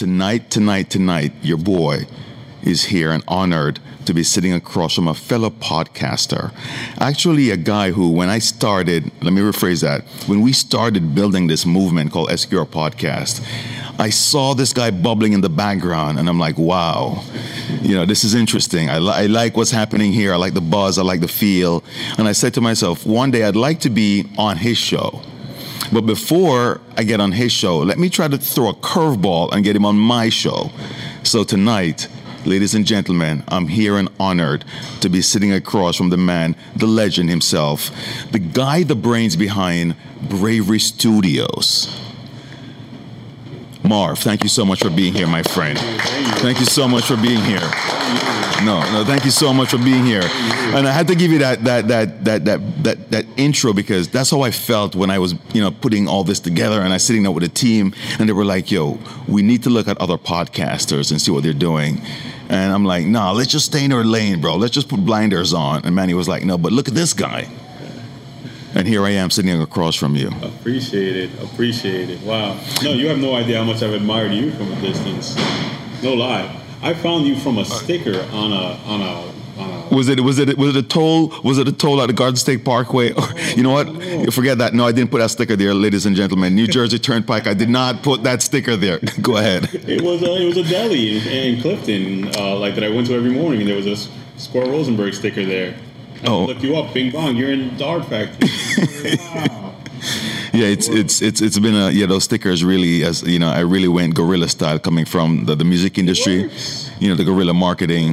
tonight, tonight, tonight, your boy is here and honored to be sitting across from a fellow podcaster. Actually, a guy who, when I started, let me rephrase that, when we started building this movement called SQR Podcast, I saw this guy bubbling in the background, and I'm like, wow, you know, this is interesting. I, li- I like what's happening here. I like the buzz. I like the feel. And I said to myself, one day I'd like to be on his show. But before I get on his show, let me try to throw a curveball and get him on my show. So tonight, ladies and gentlemen, I'm here and honored to be sitting across from the man, the legend himself, the guy, the brains behind Bravery Studios. Marv, thank you so much for being here, my friend. Thank you so much for being here. No, no, thank you so much for being here. And I had to give you that that that that that that, that intro because that's how I felt when I was, you know, putting all this together and I was sitting there with a team and they were like, yo, we need to look at other podcasters and see what they're doing. And I'm like, nah, let's just stay in our lane, bro. Let's just put blinders on. And Manny was like, no, but look at this guy. And here I am sitting across from you. Appreciate it. Appreciate it. Wow. No, you have no idea how much I've admired you from a distance. No lie. I found you from a sticker on a on a on a Was it was it was it a toll? Was it a toll at the Garden State Parkway? Or, you know what? Forget that. No, I didn't put that sticker there, ladies and gentlemen. New Jersey Turnpike. I did not put that sticker there. Go ahead. It was a, it was a deli in, in Clifton, uh, like that I went to every morning, and there was a Square Rosenberg sticker there. I Oh. looked you up, Bing Bong. You're in the art factory. wow. Yeah, it's it's it's it's been a yeah those stickers really as you know I really went guerrilla style coming from the, the music industry, you know the guerrilla marketing.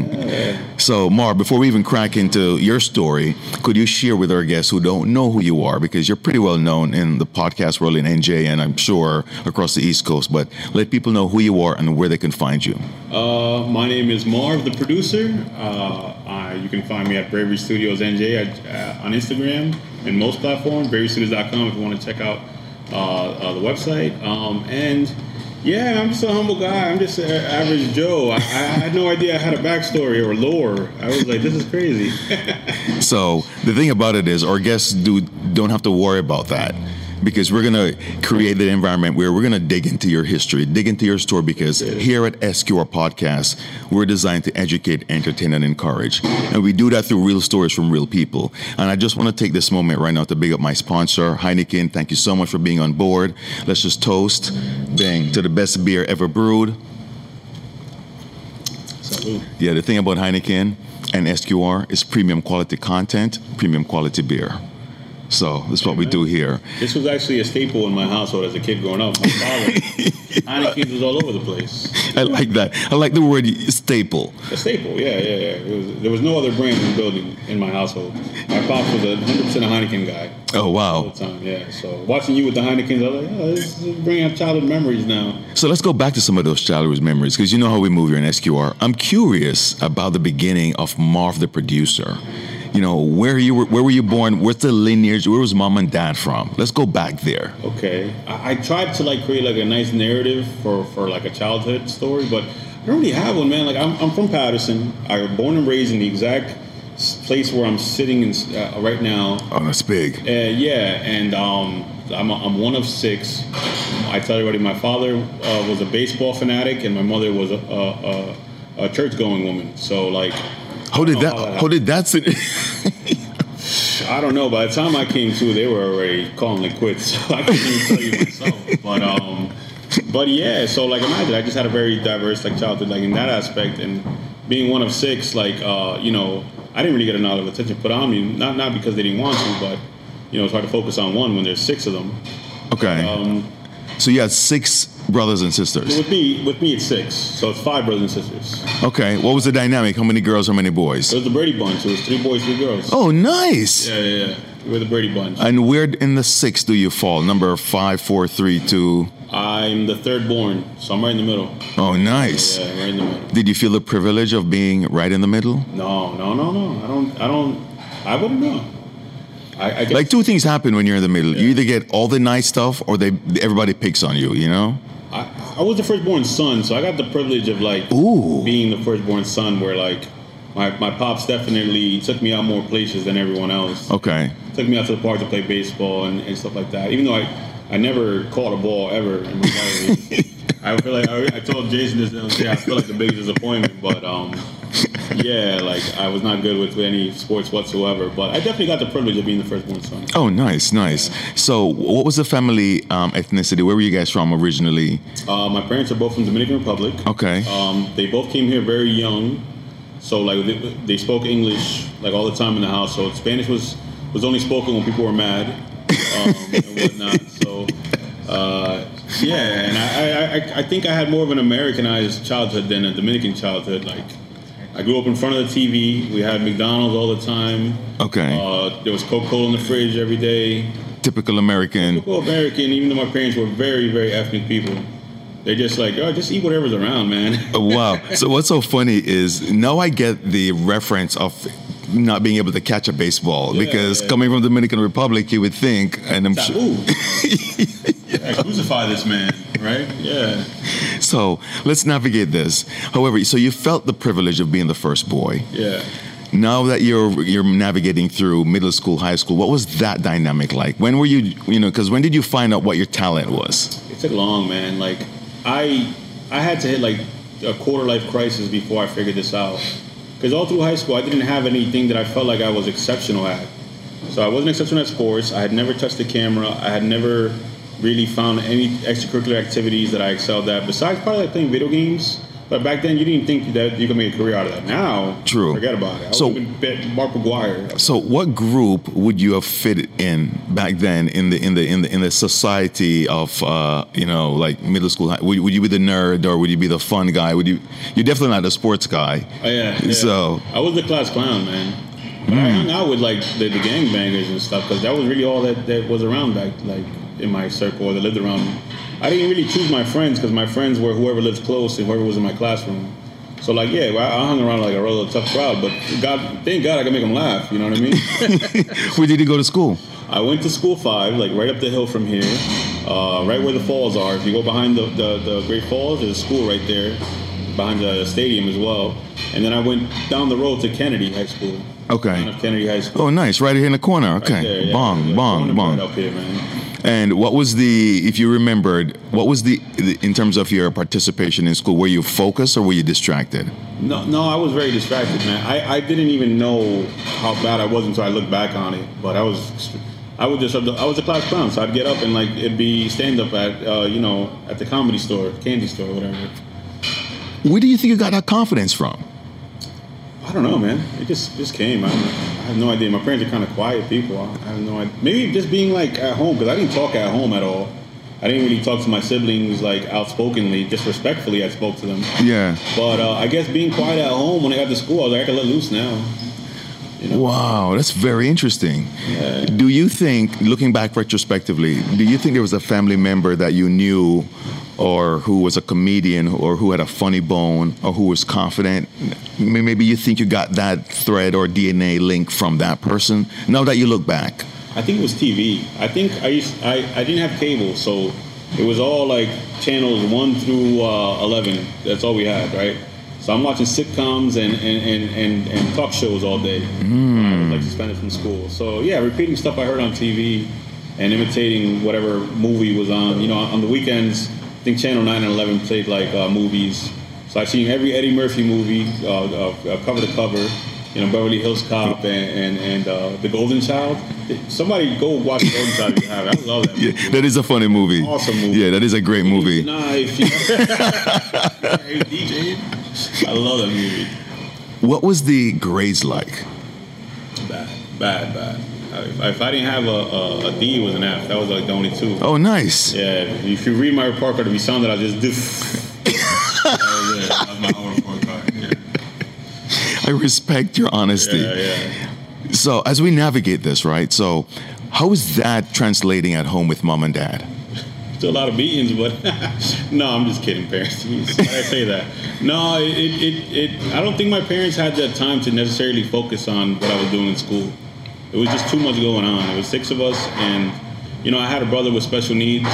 So Mar, before we even crack into your story, could you share with our guests who don't know who you are because you're pretty well known in the podcast world in NJ and I'm sure across the East Coast, but let people know who you are and where they can find you. Uh, my name is Marv, the producer. Uh, I, you can find me at Bravery Studios NJ at, uh, on Instagram and most platforms. BraveryStudios.com if you want to check out uh, uh, the website. Um, and yeah, I'm just a humble guy. I'm just an average Joe. I, I had no idea I had a backstory or lore. I was like, this is crazy. So the thing about it is, our guests do don't have to worry about that because we're gonna create that environment where we're gonna dig into your history, dig into your story. Because here at SQR Podcast, we're designed to educate, entertain, and encourage, and we do that through real stories from real people. And I just want to take this moment right now to big up my sponsor, Heineken. Thank you so much for being on board. Let's just toast, bang, to the best beer ever brewed. Salute. Yeah, the thing about Heineken and SQR is premium quality content, premium quality beer. So that's what we do here. This was actually a staple in my household as a kid growing up. My father, Heineken was all over the place. I like that. I like the word staple. A staple, yeah, yeah, yeah. It was, there was no other brand in the building in my household. My pops was a 100% a Heineken guy Oh all wow. the time, yeah. So watching you with the Heinekens, I was like, oh, this is bringing up childhood memories now. So let's go back to some of those childhood memories because you know how we move here in SQR. I'm curious about the beginning of Marv the producer. You know where you were, where were you born? Where's the lineage? Where was mom and dad from? Let's go back there. Okay, I, I tried to like create like a nice narrative for for like a childhood story, but I don't really have one, man. Like I'm, I'm from Paterson. I was born and raised in the exact place where I'm sitting in, uh, right now. Oh, that's big. Uh, yeah, and um, I'm, I'm one of six. I tell everybody my father uh, was a baseball fanatic, and my mother was a, a, a, a church going woman. So like, How did that? Oh, How did that? sit- I don't know. By the time I came to, they were already calling it quits. So I couldn't even tell you myself. But um, but yeah. So like, imagine I just had a very diverse like childhood, like in that aspect, and being one of six, like uh, you know, I didn't really get a lot of attention put on me. Not not because they didn't want to, but you know, it's hard to focus on one when there's six of them. okay. Um, so you had six brothers and sisters. with me, with me, it's six. So it's five brothers and sisters. Okay. What was the dynamic? How many girls? How many boys? It was the Brady Bunch. It was three boys, three girls. Oh, nice. Yeah, yeah, yeah. We were the Brady Bunch. And where in the six do you fall? Number five, four, three, two. I'm the third born, so I'm right in the middle. Oh, nice. Yeah, right in the middle. Did you feel the privilege of being right in the middle? No, no, no, no. I don't. I don't. I wouldn't know. I, I guess, Like two things happen when you're in the middle. You either get all the nice stuff, or they everybody picks on you. You know. I, I was the firstborn son, so I got the privilege of like Ooh. being the firstborn son, where like my, my pops definitely took me out more places than everyone else. Okay. Took me out to the park to play baseball and, and stuff like that. Even though I, I never caught a ball ever in my life. I feel like I, I told Jason this. the other day, I feel like the biggest disappointment, but um, yeah, like I was not good with any sports whatsoever. But I definitely got the privilege of being the firstborn son. Oh, nice, nice. So, what was the family um, ethnicity? Where were you guys from originally? Uh, my parents are both from Dominican Republic. Okay. Um, they both came here very young, so like they, they spoke English like all the time in the house. So Spanish was was only spoken when people were mad um, and whatnot. So uh, yeah, and I, I I think I had more of an Americanized childhood than a Dominican childhood. Like I grew up in front of the TV. We had McDonald's all the time. Okay. Uh, there was Coca Cola in the fridge every day. Typical American. Typical American, even though my parents were very, very ethnic people. They're just like, oh, just eat whatever's around, man. Oh, wow. So what's so funny is now I get the reference of not being able to catch a baseball Yeah, because yeah. coming from Dominican Republic, you would think, and I'm sure. Taboo. Yeah, crucify this man, right? Yeah. So let's navigate this. However, so you felt the privilege of being the first boy. Yeah. Now that you're you're navigating through middle school, high school, what was that dynamic like? When were you, you know, because when did you find out what your talent was? It took long, man. Like I I had to hit like a quarter life crisis before I figured this out. Because all through high school, I didn't have anything that I felt like I was exceptional at. So I wasn't exceptional at sports. I had never touched the camera. I had never really found any extracurricular activities that I excelled at. Besides probably like playing video games. But back then, you didn't think that you could make a career out of that. Now, True. Forget about it. I So- Mark McGwire. So, what group would you have fit in back then in the in the in the in the society of uh, you know like middle school? high- Would, would you be the nerd or would you be the fun guy? Would you? You're definitely not the sports guy. Oh, yeah, yeah. So- I was the class clown, man. But I hung out with like the, the gangbangers and stuff because that was really all that, that was around back like in my circle or that lived around. me. I didn't really choose my friends because my friends were whoever lived close and whoever was in my classroom. So like yeah, I, I hung around like a real tough crowd, but God, thank God I could make them laugh. You know what I mean? Where did you go to school? I went to school five, like right up the hill from here, uh, right where the falls are. If you go behind the, the, the Great Falls, there's a school right there, behind the stadium as well. And then I went down the road to Kennedy High School. Okay. Kennedy High School. Oh, nice! Right here in the corner. Right Okay, there, yeah. bong, bong, bong. right up here, man. And what was the, if you remembered, what was the, in terms of your participation in school? Were you focused or were you distracted? No, no, I was very distracted, man. I, I didn't even know how bad I was until I looked back on it. But I was, I was just, I was a class clown, so I'd get up and like it'd be stand up at, uh, you know, at the comedy store, candy store, whatever. Where do you think you got that confidence from? I don't know, man. It just just came. I, don't know. I have no idea. My parents are kind of quiet people. I, I have no idea. Maybe just being like at home because I didn't talk at home at all. I didn't really talk to my siblings like outspokenly, just respectfully. I spoke to them. Yeah. But uh, I guess being quiet at home when I got to school, I was like, I can let loose now. Wow, that's very interesting. Yeah. Do you think, looking back retrospectively, do you think there was a family member that you knew or who was a comedian or who had a funny bone or who was confident? Maybe you think you got that thread or DNA link from that person now that you look back. I think it was TV. I think I used I, I didn't have cable, so it was all like channels one through uh, eleven. That's all we had, right? So I'm watching sitcoms and and, and, and, talk shows all day. Was like suspended from school. So yeah, repeating stuff I heard on TV and imitating whatever movie was on. You know, on the weekends, I think Channel Nine and Eleven played like uh, movies. So I've seen every Eddie Murphy movie, uh, uh, uh, cover to cover. You know, Beverly Hills Cop and and, and uh, The Golden Child. Somebody go watch The Golden Child if you have. I love that movie. Yeah, that is a funny movie. Awesome movie. Yeah, that is a great movie. Knife. DJ. I love that movie. What was the grades like? Bad, bad, bad. If, if I didn't have a, a, a D, it was an F. That was like the only two. Oh, nice. Yeah, if you read my report card, it'd be something that I just do. that was it. That was my whole report card. Yeah, I respect your honesty. yeah. yeah. So, as we navigate this, right? So, how is that translating at home with mom and dad? Still a lot of beatings, but no, I'm just kidding, parents. I say that? No, it, it, it, I don't think my parents had the time to necessarily focus on what I was doing in school. It was just too much going on. It was six of us, and you know, I had a brother with special needs,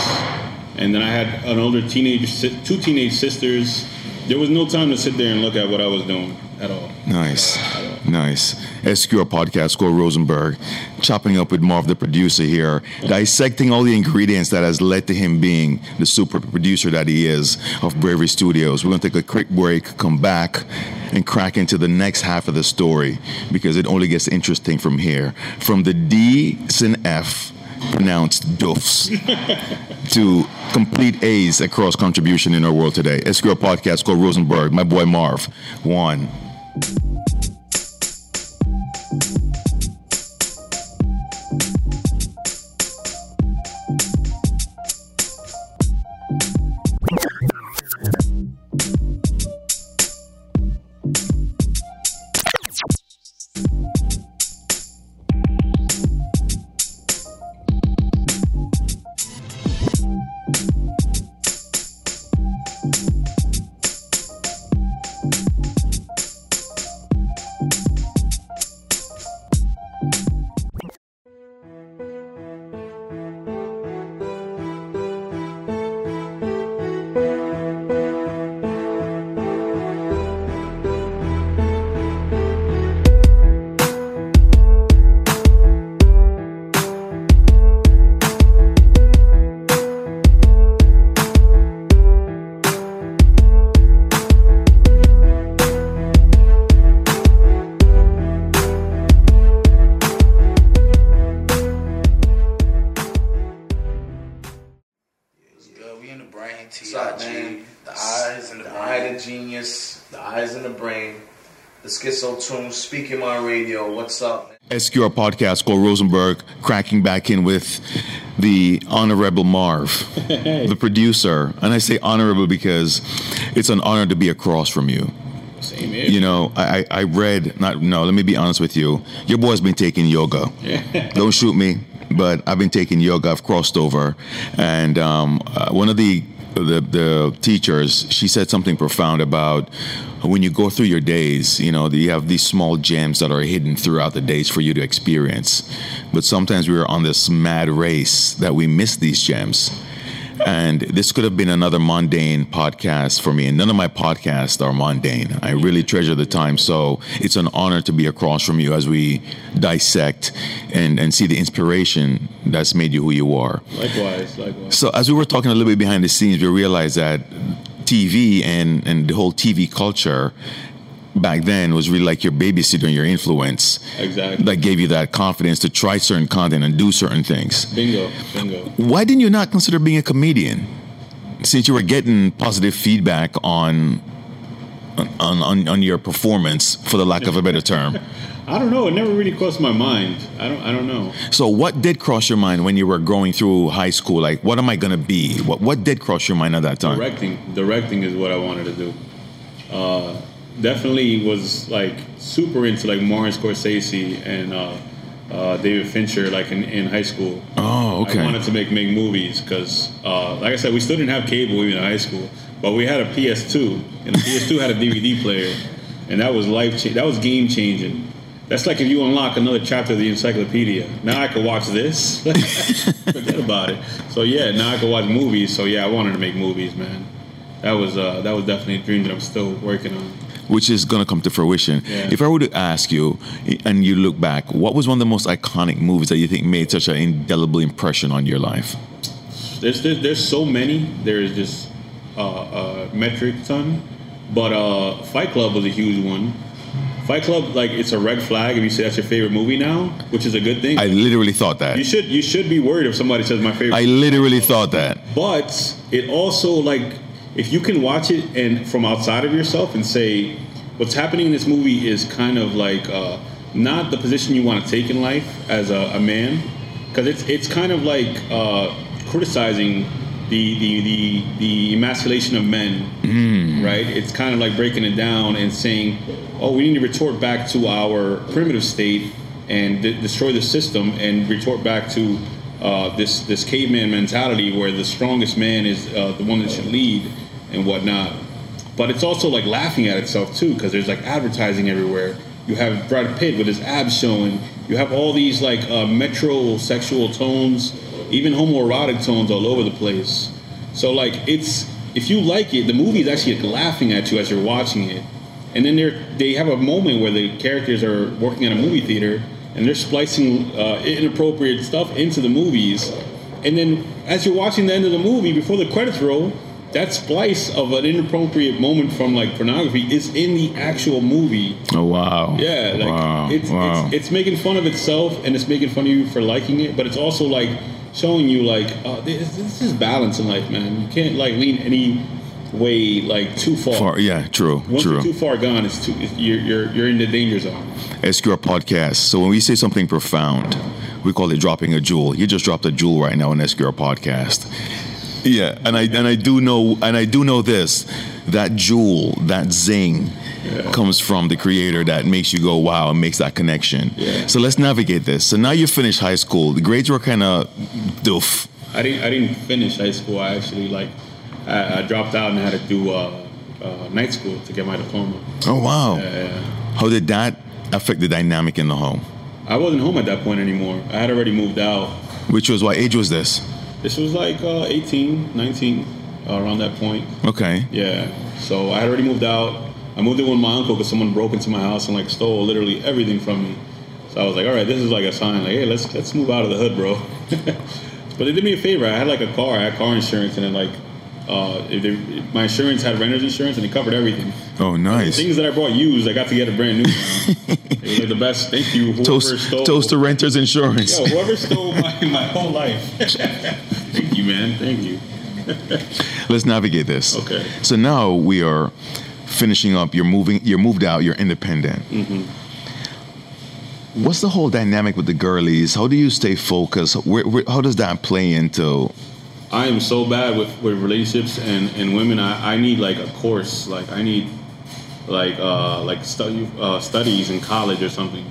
and then I had an older teenage, two teenage sisters. There was no time to sit there and look at what I was doing at all. Nice. At all. Nice. SQR podcast, Cole Rosenberg, chopping up with Marv, the producer here, dissecting all the ingredients that has led to him being the super producer that he is of Bravery Studios. We're going to take a quick break, come back, and crack into the next half of the story because it only gets interesting from here. From the D and F pronounced doofs to complete A's across contribution in our world today. SQR podcast, Cole Rosenberg, my boy Marv. One thank you SQR podcast, Cole Rosenberg, cracking back in with the Honorable Marv, the producer. And I say honorable because it's an honor to be across from you. Same here. You know, I, I I read, not, no, let me be honest with you. Your boy's been taking yoga. Don't shoot me, but I've been taking yoga. I've crossed over. And um, uh, one of the, the, the teachers, she said something profound about when you go through your days, you know, you have these small gems that are hidden throughout the days for you to experience. But sometimes we're on this mad race that we miss these gems. And this could have been another mundane podcast for me. And none of my podcasts are mundane. I really treasure the time. So it's an honor to be across from you as we dissect and, and see the inspiration that's made you who you are. Likewise, likewise. So as we were talking a little bit behind the scenes, we realized that TV and, and the whole TV culture back then was really like your babysitter and your influence Exactly. that gave you that confidence to try certain content and do certain things. bingo, bingo. Why didn't you not consider being a comedian? Since you were getting positive feedback on on, on, on your performance, for the lack of a better term. I don't know. It never really crossed my mind. I don't. I don't know. So, what did cross your mind when you were going through high school? Like, what am I going to be? What What did cross your mind at that time? Directing, directing is what I wanted to do. Uh, definitely was like super into like Martin Scorsese and uh, uh, David Fincher, like in, in high school. Oh, okay. I wanted to make make movies because, uh, like I said, we still didn't have cable even in high school, but we had a PS2, and the PS2 had a DVD player, and that was life. Cha- that was game changing. That's like if you unlock another chapter of the encyclopedia. Now I could watch this. Forget about it. So yeah, now I could watch movies. So yeah, I wanted to make movies, man. That was uh, that was definitely a dream that I'm still working on. Which is going to come to fruition. Yeah. If I were to ask you, and you look back, what was one of the most iconic movies that you think made such an indelible impression on your life? There's there's, there's so many. There's just uh, uh, metric ton, but uh, Fight Club was a huge one. Fight Club, like it's a red flag if you say that's your favorite movie now, which is a good thing. I literally thought that. you should you should be worried if somebody says my favorite. I literally thought that. but it also like if you can watch it and from outside of yourself and say what's happening in this movie is kind of like uh, not the position you want to take in life as a, a man because it's it's kind of like uh, criticizing the, the the the emasculation of men right? It's kind of like breaking it down and saying oh we need to retort back to our primitive state and de- destroy the system and retort back to uh, this this caveman mentality where the strongest man is uh, the one that should lead and whatnot. But it's also like laughing at itself too because there's like advertising everywhere. You have Brad Pitt with his abs showing. You have all these like uh, metrosexual tones, even homoerotic tones all over the place. So like it's if you like it, the movie is actually laughing at you as you're watching it. and then they're they have a moment where the characters are working at a movie theater and they're splicing uh, inappropriate stuff into the movies, and then as you're watching the end of the movie before the credits roll. That splice of an inappropriate moment from like pornography is in the actual movie. Oh wow. Yeah, like wow. it's, wow. it's it's making fun of itself and it's making fun of you for liking it, but it's also like showing you like uh, this, this is balance in life, man. You can't like lean any way like too far. Far- yeah, true, Once true. you're too far gone, it's too it's, you're, you're you're in the danger zone. SQR podcast. So when we say something profound, we call it dropping a jewel. You just dropped a jewel right now on SQR podcast. Yeah, and I and I do know and I do know this that jewel, that zing comes from the creator that makes you go wow and makes that connection. Yeah. So let's navigate this. So now you finished high school. The grades were kind of doof. I didn't I didn't finish high school. I actually like I, I dropped out and had to do uh, uh, night school to get my diploma. Oh wow. Uh, How did that affect the dynamic in the home? I wasn't home at that point anymore. I had already moved out. Which was what age was this? This was like uh, 18, 19, uh, around that point. Okay. Yeah. So I had already moved out. I moved in with my uncle because someone broke into my house and like stole literally everything from me. So I was like, all right, this is like a sign. Like, hey, let's let's move out of the hood, bro. but they did me a favor. I had like a car. I had car insurance, and then like, uh, if they, if my insurance had renter's insurance, and it covered everything. Oh, nice. Things that I brought used, I got to get a brand new. One. it was like the best. Thank you, whoever Toast, stole. toast to renters insurance. Yo, whoever stole my, my whole life. Thank you, man. Thank you. Let's navigate this. Okay. So now we are finishing up. You're moving. You're moved out. You're independent. Mm-hmm. What's the whole dynamic with the girlies? How do you stay focused? Where, where, how does that play into? I am so bad with, with relationships and, and women. I, I need like a course. Like I need like uh, like study uh, studies in college or something.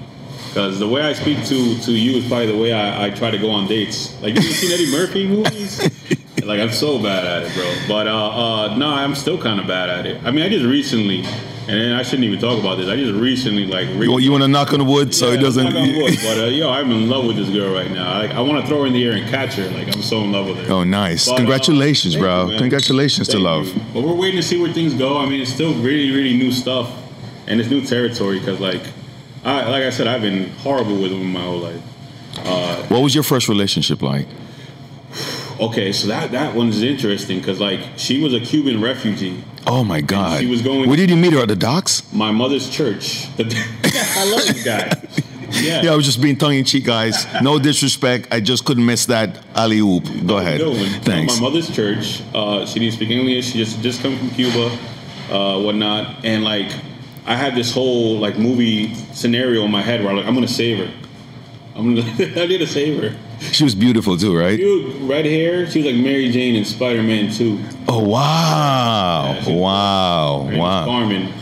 Because the way I speak to to you is probably the way I, I try to go on dates. Like you seen Eddie Murphy movies? like I'm so bad at it, bro. But uh, uh, no, I'm still kind of bad at it. I mean, I just recently, and then I shouldn't even talk about this. I just recently like. re- You, you want to knock on the wood so yeah, it doesn't. knock on wood, but uh, yo, I'm in love with this girl right now. Like, I want to throw her in the air and catch her. Like I'm so in love with her. Oh, nice! But, uh, Congratulations, thank bro! you. Congratulations to love. you. But we're waiting to see where things go. I mean, it's still really, really new stuff, and it's new territory. Because, like, I like I said, I've been horrible with women my whole life. What was your first relationship like? Okay, so that that one's interesting because, like, she was a Cuban refugee. Oh my God! she was going- Where did you meet her at the docks? My mother's church. I love this guy. Yeah. Yeah, I was just being tongue in cheek, guys. No disrespect. I just couldn't miss that alley oop. Go ahead. Thanks. My mother's church. Uh, she didn't speak English. She just just come from Cuba, uh, whatnot. And like, I had this whole like movie scenario in my head where I'm like, I'm gonna save her. I'm gonna. I need to save her. She was beautiful too, right? Dude, red hair. She was like Mary Jane in Spider Man too. Oh wow! was- Wow! Wow! Carmen.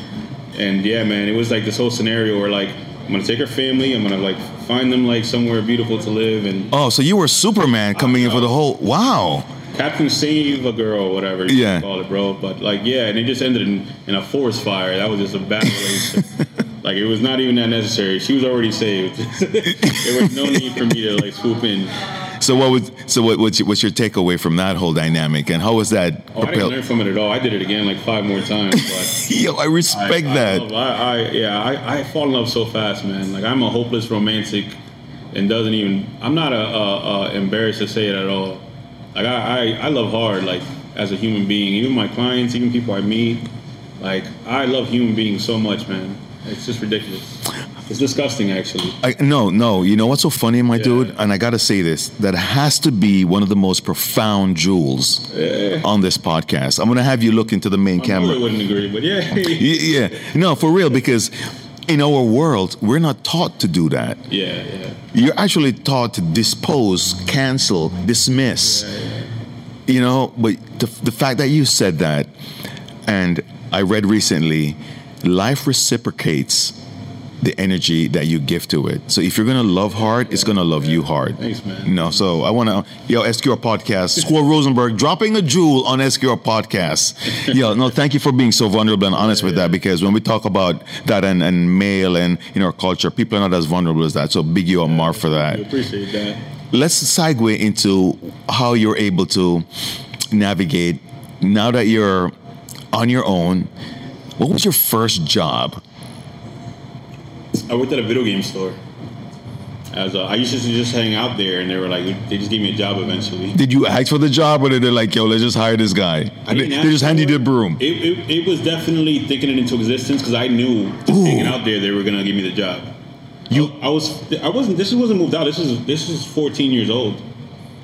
And yeah, man, it was like this whole scenario where like I'm gonna take her family. I'm gonna like find them like somewhere beautiful to live and Oh, so you were Superman coming in for the uh, whole. Wow! Captain Save a Girl, whatever you Yeah. call it, bro. But like, yeah, and it just ended in, in a forest fire. That was just a bad relationship. Like, it was not even that necessary. She was already saved. there was no need for me to like swoop in. So what was so what what's your, what's your takeaway from that whole dynamic and how was that Oh, I didn't learn from it at all. I did it again like five more times. But Yo, I respect I, that. I, love- I, I yeah, I, I fall in love so fast, man. Like I'm a hopeless romantic, and doesn't even. I'm not a, a, a embarrassed to say it at all. Like I, I, I love hard, like as a human being. Even my clients, even people I meet, like I love human beings so much, man. It's just ridiculous. It's disgusting, actually. I, no, no. You know what's so funny, my Yeah. dude? And I gotta say this: that has to be one of the most profound jewels on this podcast. I'm gonna have you look into the main My camera. mother wouldn't agree, but yeah, yeah, no, for real, because in our world, we're not taught to do that. yeah, yeah. You're actually taught to dispose, cancel, dismiss. You know, but the, the fact that you said that, and I read recently, life reciprocates the energy that you give to it. So if you're gonna love hard, it's gonna love you hard. Thanks, man. You know, so I wanna, yo, SQR podcast, Squirrel Rosenberg dropping a jewel on SQR podcast. yo, no, thank you for being so vulnerable and honest with that because when we talk about that and, and male and in our culture, people are not as vulnerable as that. So big you up, Mark, for that I appreciate that. let's segue into how you're able to navigate now that you're on your own What was your first job? I worked at a video game store. As a, I used to just hang out there, and they were like, they just gave me a job eventually. Did you ask for the job, or did they like, yo, let's just hire this guy? I They, didn't they just handed you the it. broom. It, it, it was definitely thinking it into existence because I knew just Ooh. hanging out there they were gonna give me the job. You- I was I wasn't this wasn't moved out. This is this is 14 years old.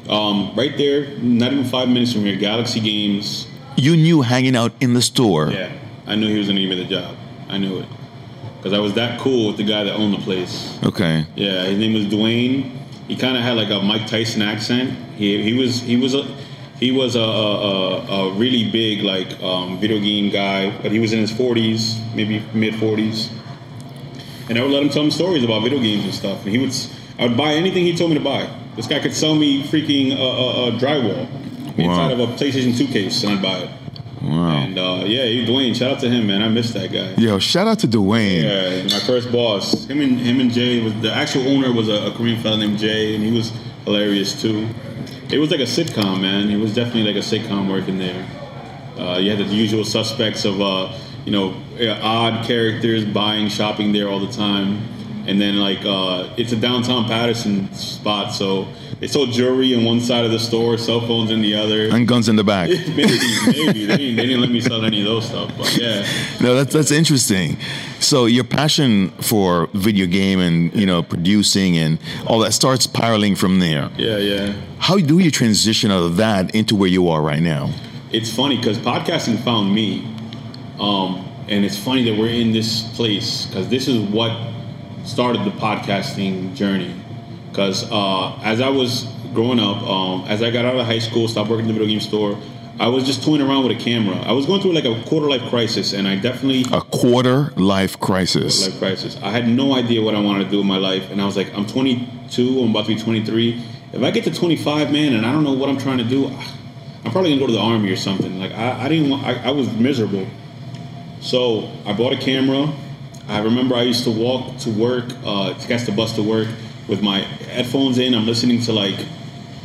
Um, right there, not even five minutes from here, Galaxy Games. You knew hanging out in the store. Yeah, I knew he was gonna give me the job. I knew it because I was that cool with the guy that owned the place. Okay. Yeah, his name was Dwayne. He kind of had like a Mike Tyson accent. He he was he was a he was a a, a, a really big like um, video game guy, but he was in his 40s, maybe mid 40s. And I would let him tell me stories about video games and stuff. And he would I would buy anything he told me to buy. This guy could sell me freaking uh, uh, uh, drywall inside of a PlayStation 2 case, and I'd buy it. Wow. And uh, yeah, he, Dwayne, shout out to him, man. I miss that guy. Yo, shout out to Dwayne. Yeah, my first boss. Him and him and Jay was the actual owner was a, a Korean fellow named Jay, and he was hilarious too. It was like a sitcom, man. It was definitely like a sitcom working there. Uh, you had the usual suspects of uh, you know odd characters buying, shopping there all the time, and then like uh, it's a downtown Paterson spot, so they sold jewelry in one side of the store, cell phones in the other. And guns in the back. maybe, maybe they didn't, they didn't let me sell any of those stuff, but yeah. No, that's that's interesting. So your passion for video game and you know producing and all that starts spiraling from there. Yeah, yeah. How do you transition out of that into where you are right now? it's funny because podcasting found me um, and it's funny that we're in this place because this is what started the podcasting journey because uh, as i was growing up um, as i got out of high school stopped working in the video game store i was just toying around with a camera i was going through like a quarter life crisis and i definitely A quarter life crisis. life crisis. I had no idea what I wanted to do in my life, and I was like, I'm 22, I'm about to be 23. If I get to 25, man, and I don't know what I'm trying to do, I'm probably gonna go to the army or something. Like I, I didn't want, I, I was miserable. So I bought a camera. I remember I used to walk to work, uh, to catch the bus to work with my headphones in. I'm listening to like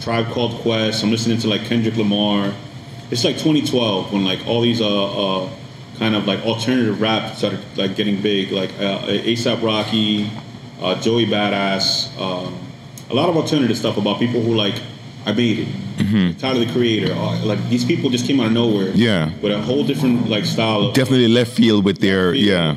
Tribe Called Quest. I'm listening to like Kendrick Lamar. It's like 2012 when like all these uh, uh kind of like alternative rap started like getting big, like uh, ASAP Rocky, uh, Joey Badass, um, a lot of alternative stuff about people who like I made it. Tyler the Creator, like these people just came out of nowhere. Yeah. with a whole different like style of Definitely left field with their field yeah.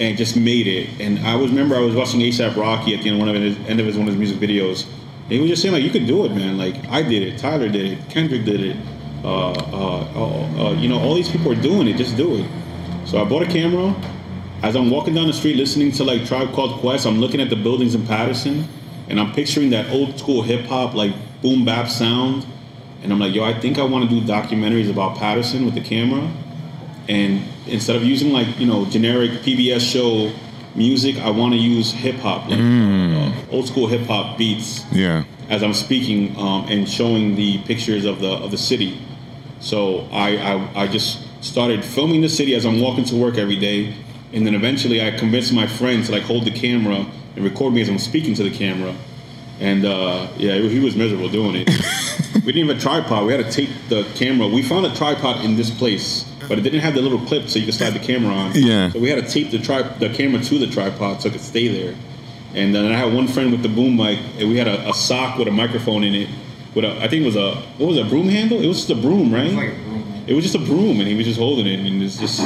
and just made it. And I was remember I was watching ASAP Rocky at the end of one of his end of his one of his music videos. And he was just saying like you could do it, man. Like I did it, Tyler did it, Kendrick did it. Uh, uh, uh, uh, you know, all these people are doing it. Just do it. So I bought a camera. As I'm walking down the street listening to like Tribe Called Quest, I'm looking at the buildings in Paterson, and I'm picturing that old school hip hop like boom bap sound. And I'm like, yo, I think I want to do documentaries about Paterson with the camera and instead of using like you know generic PBS show music, I want to use hip hop, like uh, old school hip hop beats, Yeah. as I'm speaking um, and showing the pictures of the of the city. So I, I I just started filming the city as I'm walking to work every day, and then eventually I convinced my friend to like hold the camera and record me as I'm speaking to the camera. And uh, yeah, he was miserable doing it. we didn't have a tripod. We had to tape the camera. We found a tripod in this place, but it didn't have the little clip so you could slide the camera on. Yeah. So we had to tape the tri- the camera to the tripod so it could stay there. And then I had one friend with the boom mic, and we had a, a sock with a microphone in it. With a, I think it was a what was it, a broom handle? It was just a broom, right? like a broom. It was just a broom, and he was just holding it, and it's just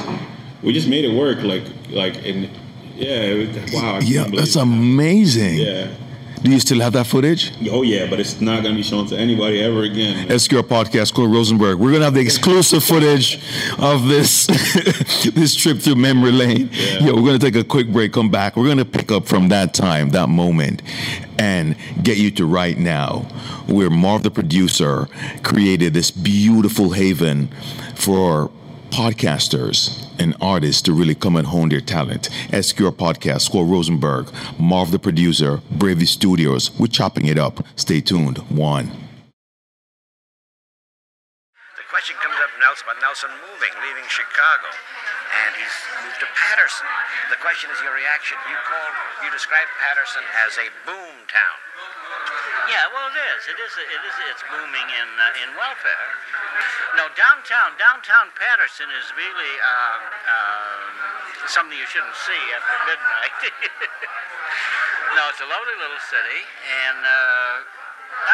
we just made it work. Like like and yeah, it was, wow. I Yeah, that's it. amazing. Yeah. Do you still have that footage? Oh yeah, but it's not gonna be shown to anybody ever again. SQR podcast, Cole Rosenberg. We're gonna have the exclusive footage of this this trip through memory lane. Yeah. Yeah, we're gonna take a quick break, come back. We're gonna pick up from that time, that moment, and get you to right now, where Marv the producer created this beautiful haven for podcasters and artist to really come and hone their talent. SQR Podcast, Score Rosenberg, Marv the producer, Bravery Studios. We're chopping it up. Stay tuned. One. The question comes up Nelson about Nelson moving, leaving Chicago, and he's moved to Paterson. The question is your reaction. You call, you describe Paterson as a boom town. Yeah, well, it is. It is. It is. It's booming in uh, in welfare. No, downtown downtown Paterson is really um, um, something you shouldn't see after midnight. no, it's a lovely little city, and uh,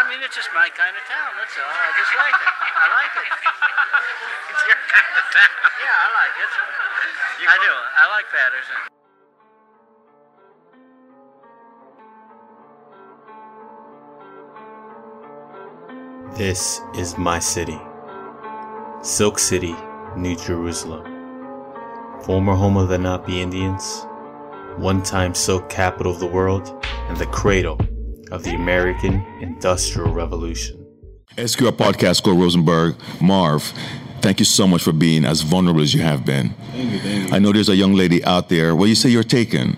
I mean, it's just my kind of town. That's all. I just like it. I like it. It's your kind of town. Yeah, I like it. I do. I like Paterson. This is my city. Silk City, New Jerusalem. Former home of the Lenape Indians, one time silk capital of the world, and the cradle of the American Industrial Revolution. SQR podcast, Cole Rosenberg, Marv. Thank you so much for being as vulnerable as you have been. Thank you, thank you. I know there's a young lady out there. Well, you say you're taken.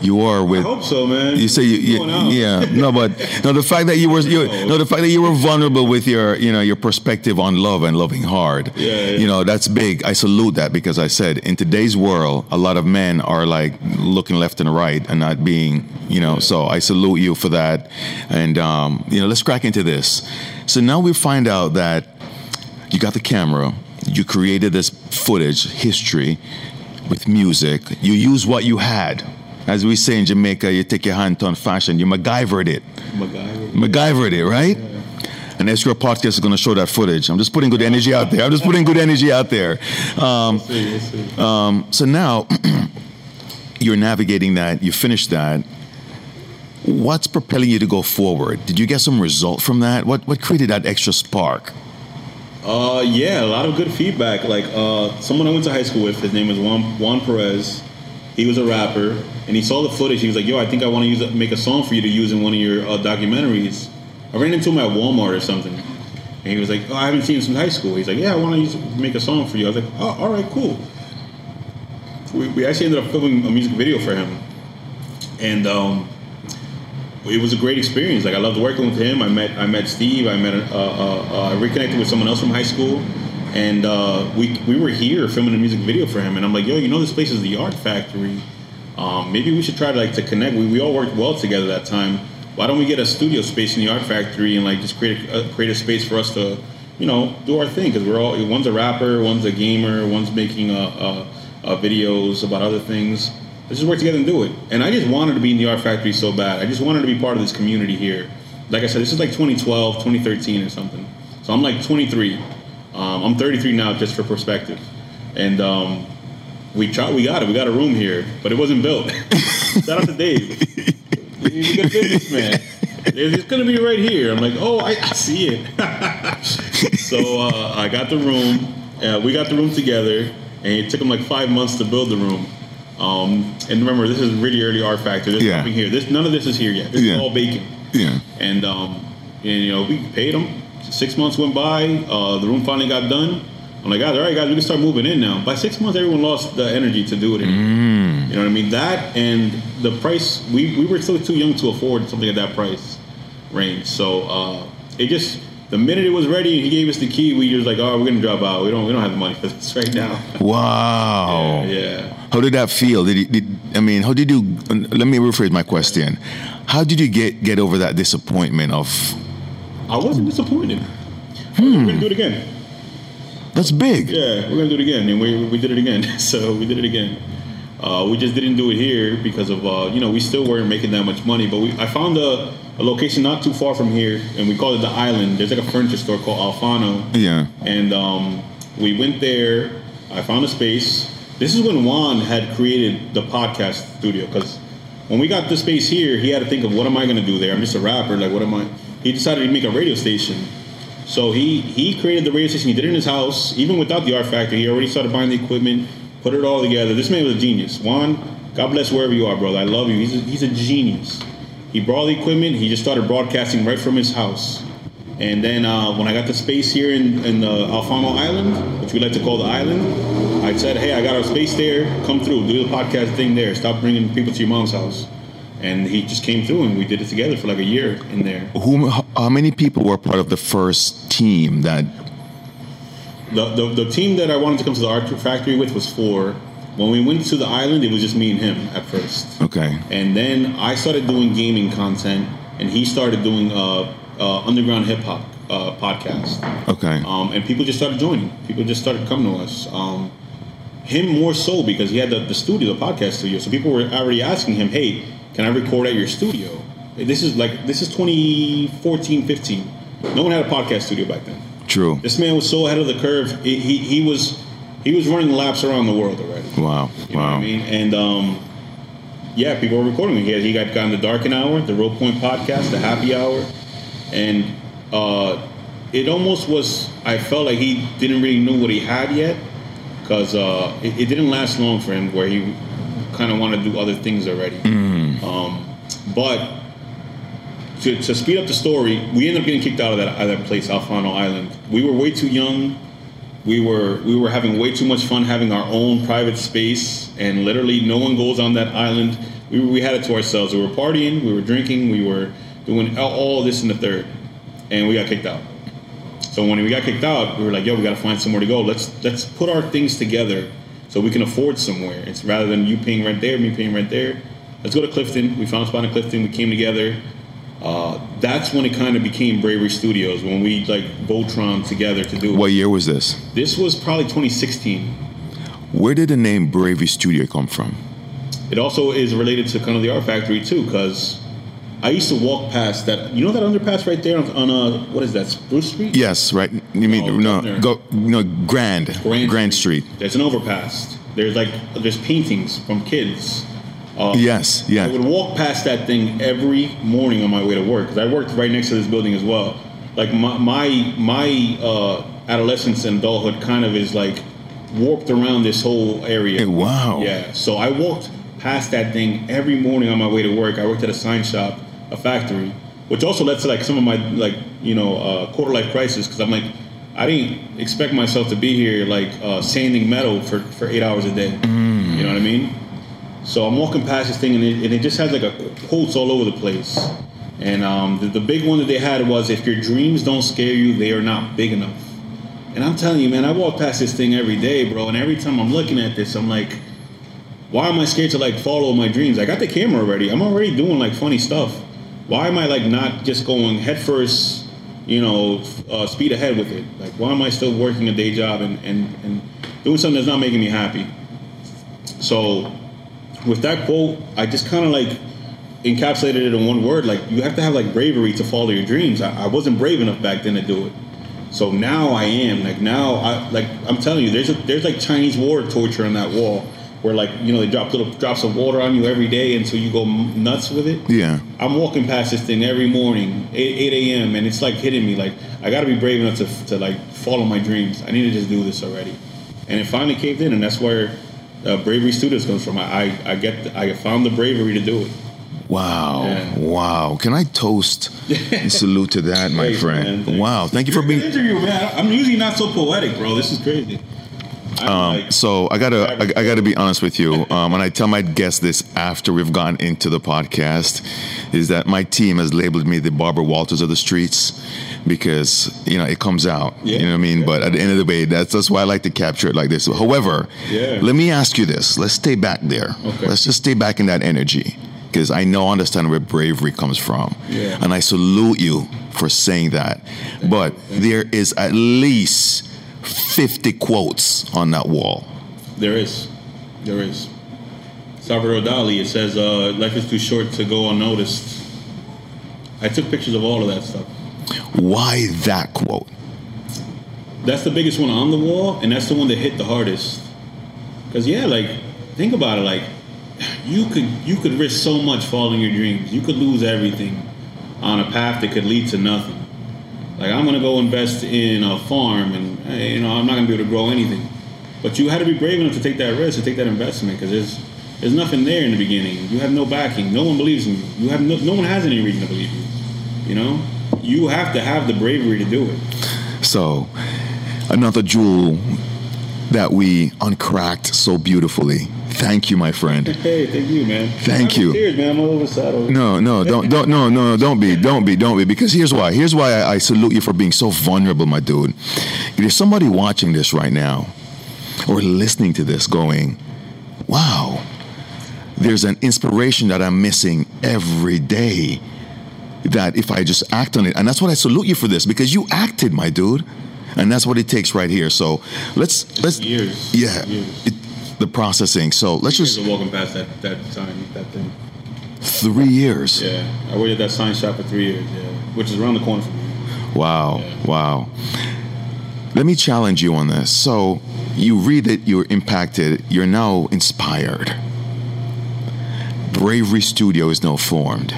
You are with. I hope so, man. You say you, you yeah no but no the fact that you were you, no the fact that you were vulnerable with your you know your perspective on love and loving hard Yeah, yeah. you know that's big I salute that because I said in today's world a lot of men are like looking left and right and not being you know so I salute you for that and um, you know let's crack into this so now we find out that you got the camera you created this footage history with music you use what you had as we say in Jamaica, you take your hand on fashion, you MacGyvered it. MacGyver. MacGyvered it, right? And Escrow Podcast is going to show that footage. I'm just putting good energy out there. I'm just putting good energy out there. Um, See, let's see. um, so now you're navigating that, you finished that. What's propelling you to go forward? Did you get some result from that? What, what created that extra spark? Uh, yeah, a lot of good feedback. Like uh, someone I went to high school with, his name was Juan, Juan Perez. He was a rapper, and he saw the footage. He was like, "Yo, I think I want to use a, make a song for you to use in one of your uh, documentaries." I ran into him at Walmart or something, and he was like, "Oh, I haven't seen him since high school." He's like, "Yeah, I want to make a song for you." I was like, "Oh, all right, cool." We, we actually ended up filming a music video for him, and um, it was a great experience. Like I loved working with him. I met I met Steve. I met uh, uh, uh, I reconnected with someone else from high school, and uh, we we were here filming a music video for him. And I'm like, yo, you know this place is the Art Factory. Um, maybe we should try to like to connect. We, we all worked well together that time. Why don't we get a studio space in the Art Factory and like just create a, create a space for us to, you know, do our thing? Because we're all one's a rapper, one's a gamer, one's making uh, uh, uh, videos about other things. Let's just work together and do it. And I just wanted to be in the Art Factory so bad. I just wanted to be part of this community here. Like I said, this is like 2012, 2013 or something. So I'm like 23. Um, I'm 33 now, just for perspective. And um, we tried, we got it. We got a room here, but it wasn't built. Shout out to Dave. He's a good businessman. It's gonna be right here. I'm like, oh, I, I see it. so uh, I got the room. Uh, we got the room together, and it took him like five months to build the room. Um, and remember, this is really early art factor. There's Yeah. nothing here. This none of this is here yet. This Yeah. is all bacon. Yeah. And um, and you know, we paid him. Six months went by. Uh, the room finally got done. I'm like, guys, all right, guys, we can start moving in now. By six months, everyone lost the energy to do it anymore. You know what I mean? That and the price. We, we were still too young to afford something at that price range. So uh, it just the minute it was ready and he gave us the key, we just like, oh, we're gonna drop out. We don't we don't have the money for this right now. Wow. yeah. How did that feel? Did, did I mean? How did you? Let me rephrase my question. How did you get get over that disappointment of? I wasn't disappointed. We're gonna do it again. That's big. Yeah, we're gonna do it again, and we, we did it again. so we did it again. Uh, we just didn't do it here because of uh, you know we still weren't making that much money. But we, I found a, a location not too far from here, and we called it the Island. There's like a furniture store called Alfano, Yeah. and um, we went there. I found a space. This is when Juan had created the podcast studio because when we got the space here, he had to think of what am I gonna do there? I'm just a rapper. Like what am I? He decided to make a radio station. So he he created the radio station. He did it in his house, even without the art factory. He already started buying the equipment, put it all together. This man was a genius. Juan, God bless wherever you are, brother. I love you. He's a, he's a genius. He brought the equipment. He just started broadcasting right from his house. And then uh, when I got the space here in, in the Alfano Island, which we like to call the island, I said, hey, I got our space there. Come through. Do the podcast thing there. Stop bringing people to your mom's house. And he just came through, and we did it together for like a year in there. Who? How many people were part of the first team that? The, the, the team that I wanted to come to the art factory with was four. When we went to the island, it was just me and him at first. Okay. And then I started doing gaming content, and he started doing uh, uh, underground hip hop uh, podcast. Okay. Um, and people just started joining. People just started coming to us. Um, him more so because he had the, the studio, the podcast studio. So people were already asking him, "Hey, can I record at your studio?" This is like this is 2014, 15. No one had a podcast studio back then. True. This man was so ahead of the curve. He, he, he was he was running laps around the world already. Wow. You know what wow. I mean? And um, yeah, people were recording. He, had, he got gotten the Darken Hour, the Roll Point podcast, the Happy Hour, and uh, it almost was. I felt like he didn't really know what he had yet, because uh, it, it didn't last long for him. Where he kind of wanted to do other things already. Um, but to, to speed up the story, we ended up getting kicked out of that, out of that place, Alfano Island. We were way too young. We were we were having way too much fun having our own private space, and literally no one goes on that island. We, we had it to ourselves. We were partying, we were drinking, we were doing all, this in the third, and we got kicked out. So when we got kicked out, we were like, "Yo, we got to find somewhere to go. Let's let's put our things together so we can afford somewhere. It's rather than you paying rent there, me paying rent there. Let's go to Clifton. We found a spot in Clifton. We came together. Uh, that's when it kind of became Bravery Studios when we like Voltron together to do it. What year was this? This was probably 2016. Where did the name Bravery Studio come from? It also is related to kind of the art factory too, because I used to walk past that. You know that underpass right there on, on uh, what is that? Spruce Street. Yes, right. You mean No, no? Go no Grand Grand, Street. There's an overpass. There's like there's paintings from kids. Uh, Yes, I would walk past that thing every morning on my way to work because I worked right next to this building as well. Like my my, my uh, adolescence and adulthood kind of is like warped around this whole area. Hey, wow. Yeah. So I walked past that thing every morning on my way to work. I worked at a sign shop, a factory, which also led to like some of my like you know uh, quarter life crisis because I'm like. I didn't expect myself to be here like uh, sanding metal for, for eight hours a day. You know what I mean? So I'm walking past this thing, and it, and it just has like a quotes all over the place. And um, the, the big one that they had was, "If your dreams don't scare you, they are not big enough." And I'm telling you, man, I walk past this thing every day, bro. And every time I'm looking at this, I'm like, why am I scared to like follow my dreams? I got the camera already. I'm already doing like funny stuff. Why am I like not just going headfirst, you know, uh, speed ahead with it? Like, why am I still working a day job and, and, and doing something that's not making me happy? So, with that quote, I just kind of like encapsulated it in one word. Like, you have to have like bravery to follow your dreams. I, I wasn't brave enough back then to do it. So now I am. Like now, I like I'm telling you, there's a, there's like Chinese war torture on that wall, where like you know they drop little drops of water on you every day until you go nuts with it. Yeah. I'm walking past this thing every morning, 8, 8 a.m., and it's like hitting me. Like I got to be brave enough to, to like follow my dreams. I need to just do this already, and it finally caved in, and that's where uh, Bravery Studios comes from. I I, I get the, I found the bravery to do it. Wow. Yeah. Wow. Can I toast and salute to that, my friend? man. Wow. Thank you for being. interview, man. I'm usually not so poetic, bro. This is crazy. Um, so I gotta, I, I gotta be honest with you, um, and I tell my guests this after we've gotten into the podcast, is that my team has labeled me the Barbara Walters of the streets because you know it comes out. Yeah, you know what I mean. yeah. But at the end of the day, that's that's why I like to capture it like this. However, Yeah. let me ask you this. Let's stay back there. Okay. Let's just stay back in that energy because I know, understand where bravery comes from, Yeah. and I salute you for saying that. But there is at least fifty quotes on that wall. There is. There is. Salvador Dali, it says, uh, life is too short to go unnoticed. I took pictures of all of that stuff. Why that quote? That's the biggest one on the wall, and that's the one that hit the hardest. Cause yeah, like think about it, like you could you could risk so much following your dreams. You could lose everything on a path that could lead to nothing. Like I'm gonna go invest in a farm, and you know I'm not gonna be able to grow anything. But you had to be brave enough to take that risk, to take that investment, because there's there's nothing there in the beginning. You have no backing. No one believes in you. You have no, no one has any reason to believe you. You know, you have to have the bravery to do it. So, another jewel that we uncracked so beautifully. Thank you, my friend. Hey, thank you, man. Thank I'm you. Cheers, man. I'm a little sad. No, no, don't, don't, no, no, don't be, don't be, don't be. Because here's why. Here's why I, I salute you for being so vulnerable, my dude. If there's somebody watching this right now, or listening to this, going, "Wow, there's an inspiration that I'm missing every day." that if I just act on it, and that's what I salute you for this because you acted, my dude, and that's what it takes right here. So let's let's Years. yeah, Years. it, the processing. So let's just walking past that that sign, that thing. three years. Yeah, I waited at that sign shop for three years. Yeah, which is around the corner from me. Wow, Yeah. wow. Let me challenge you on this. So you read it, you're impacted, you're now inspired. Bravery Studio is now formed.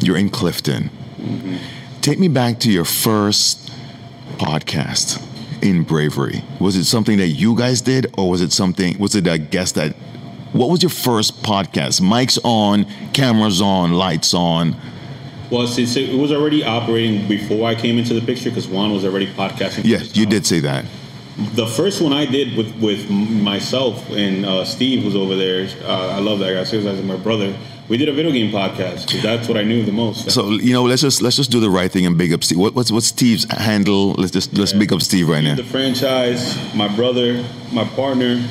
You're in Clifton. Mm-hmm. Take me back to your first podcast in Bravery. Was it something that you guys did, or was it something? Was it a guest that? What was your first podcast? Mics on, cameras on, lights on. Well, since it was already operating before I came into the picture, because Juan was already podcasting. Yes, his you did say that. The first one I did with with myself and uh, Steve was over there. Uh, I love that guy. Seriously, he's my brother. We did a video game podcast 'cause that's what I knew the most. So you know, let's just let's just do the right thing and big up Steve. What, what's what's Steve's handle? Let's just let's big up Steve right now. the franchise, my brother, my partner,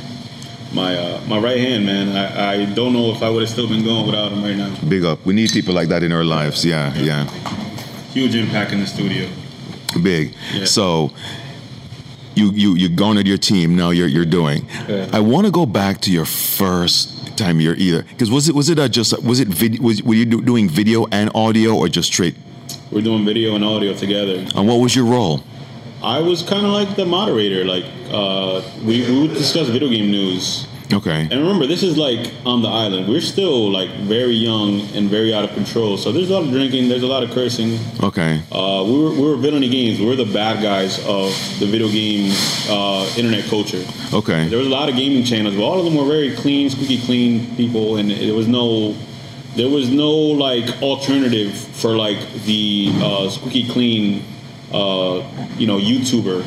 my uh, my right hand man. I, I don't know if I would have still been going without him right now. Big up. We need people like that in our lives. Yeah, yeah, Huge impact in the studio. big. Yeah. So you you you garnered your team. Now you're you're doing. Yeah. I want to go back to your first time you're either because was it was it a just was it video was were you do, doing video and audio or just straight? We're doing video and audio together. And what was your role? I was kind of like the moderator. Like uh, we, we would discuss video game news. Okay. And remember, this is like on the island. We're still like very young and very out of control. So there's a lot of drinking. There's a lot of cursing. Okay. Uh, we were we were villainy games. We're the bad guys of the video game uh, internet culture. Okay. There was a lot of gaming channels, but all of them were very clean, squeaky clean people, and there was no, there was no like alternative for like the uh, squeaky clean, uh, you know, YouTuber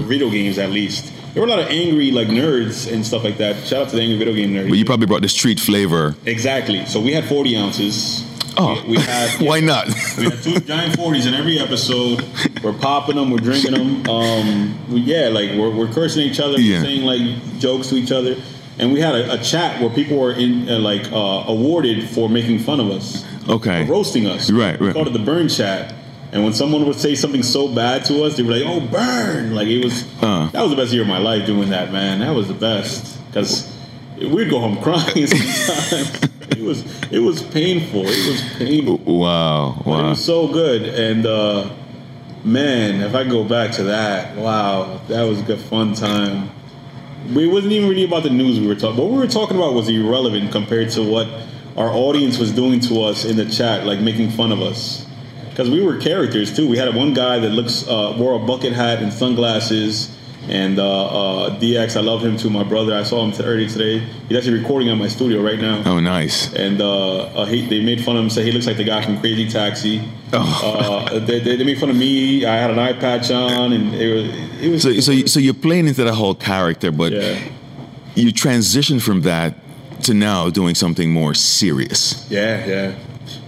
for video games at least. There were a lot of angry like nerds and stuff like that. Shout out to the angry video game nerds. But you probably brought the street flavor. exactly. So we had 40 ounces. Oh, we, we had why not? we had two giant 40s in every episode. We're popping them, we're drinking them. Um, we, yeah, like we're, we're cursing each other, Yeah. we're saying like jokes to each other. And we had a, a chat where people were in uh, like uh, awarded for making fun of us, Okay. roasting us. Right, We right. called it the burn chat. And when someone would say something so bad to us, they were like, "Oh, burn!" Like it was. Uh. That was the best year of my life doing that, man. That was the best because we'd go home crying sometimes. it was it was painful. It was painful. Wow. But it Wow. was so good. And uh, man, if I go back to that, wow, that was a good fun time. We wasn't even really about the news we were talking. About. What we were talking about was irrelevant compared to what our audience was doing to us in the chat, like making fun of us. Because we were characters too. We had one guy that looks uh, wore a bucket hat and sunglasses. And uh, uh, DX, I love him too. My brother, I saw him t- earlier today. He's actually recording at my studio right now Oh, nice. and uh, uh, he, they made fun of him. Say he looks like the guy from Crazy Taxi. Oh. Uh, they, they, made fun of me. I had an eye patch on, and it was it was. So, so, you- so you're playing into the whole character, but yeah, you transition from that to now doing something more serious. yeah, yeah.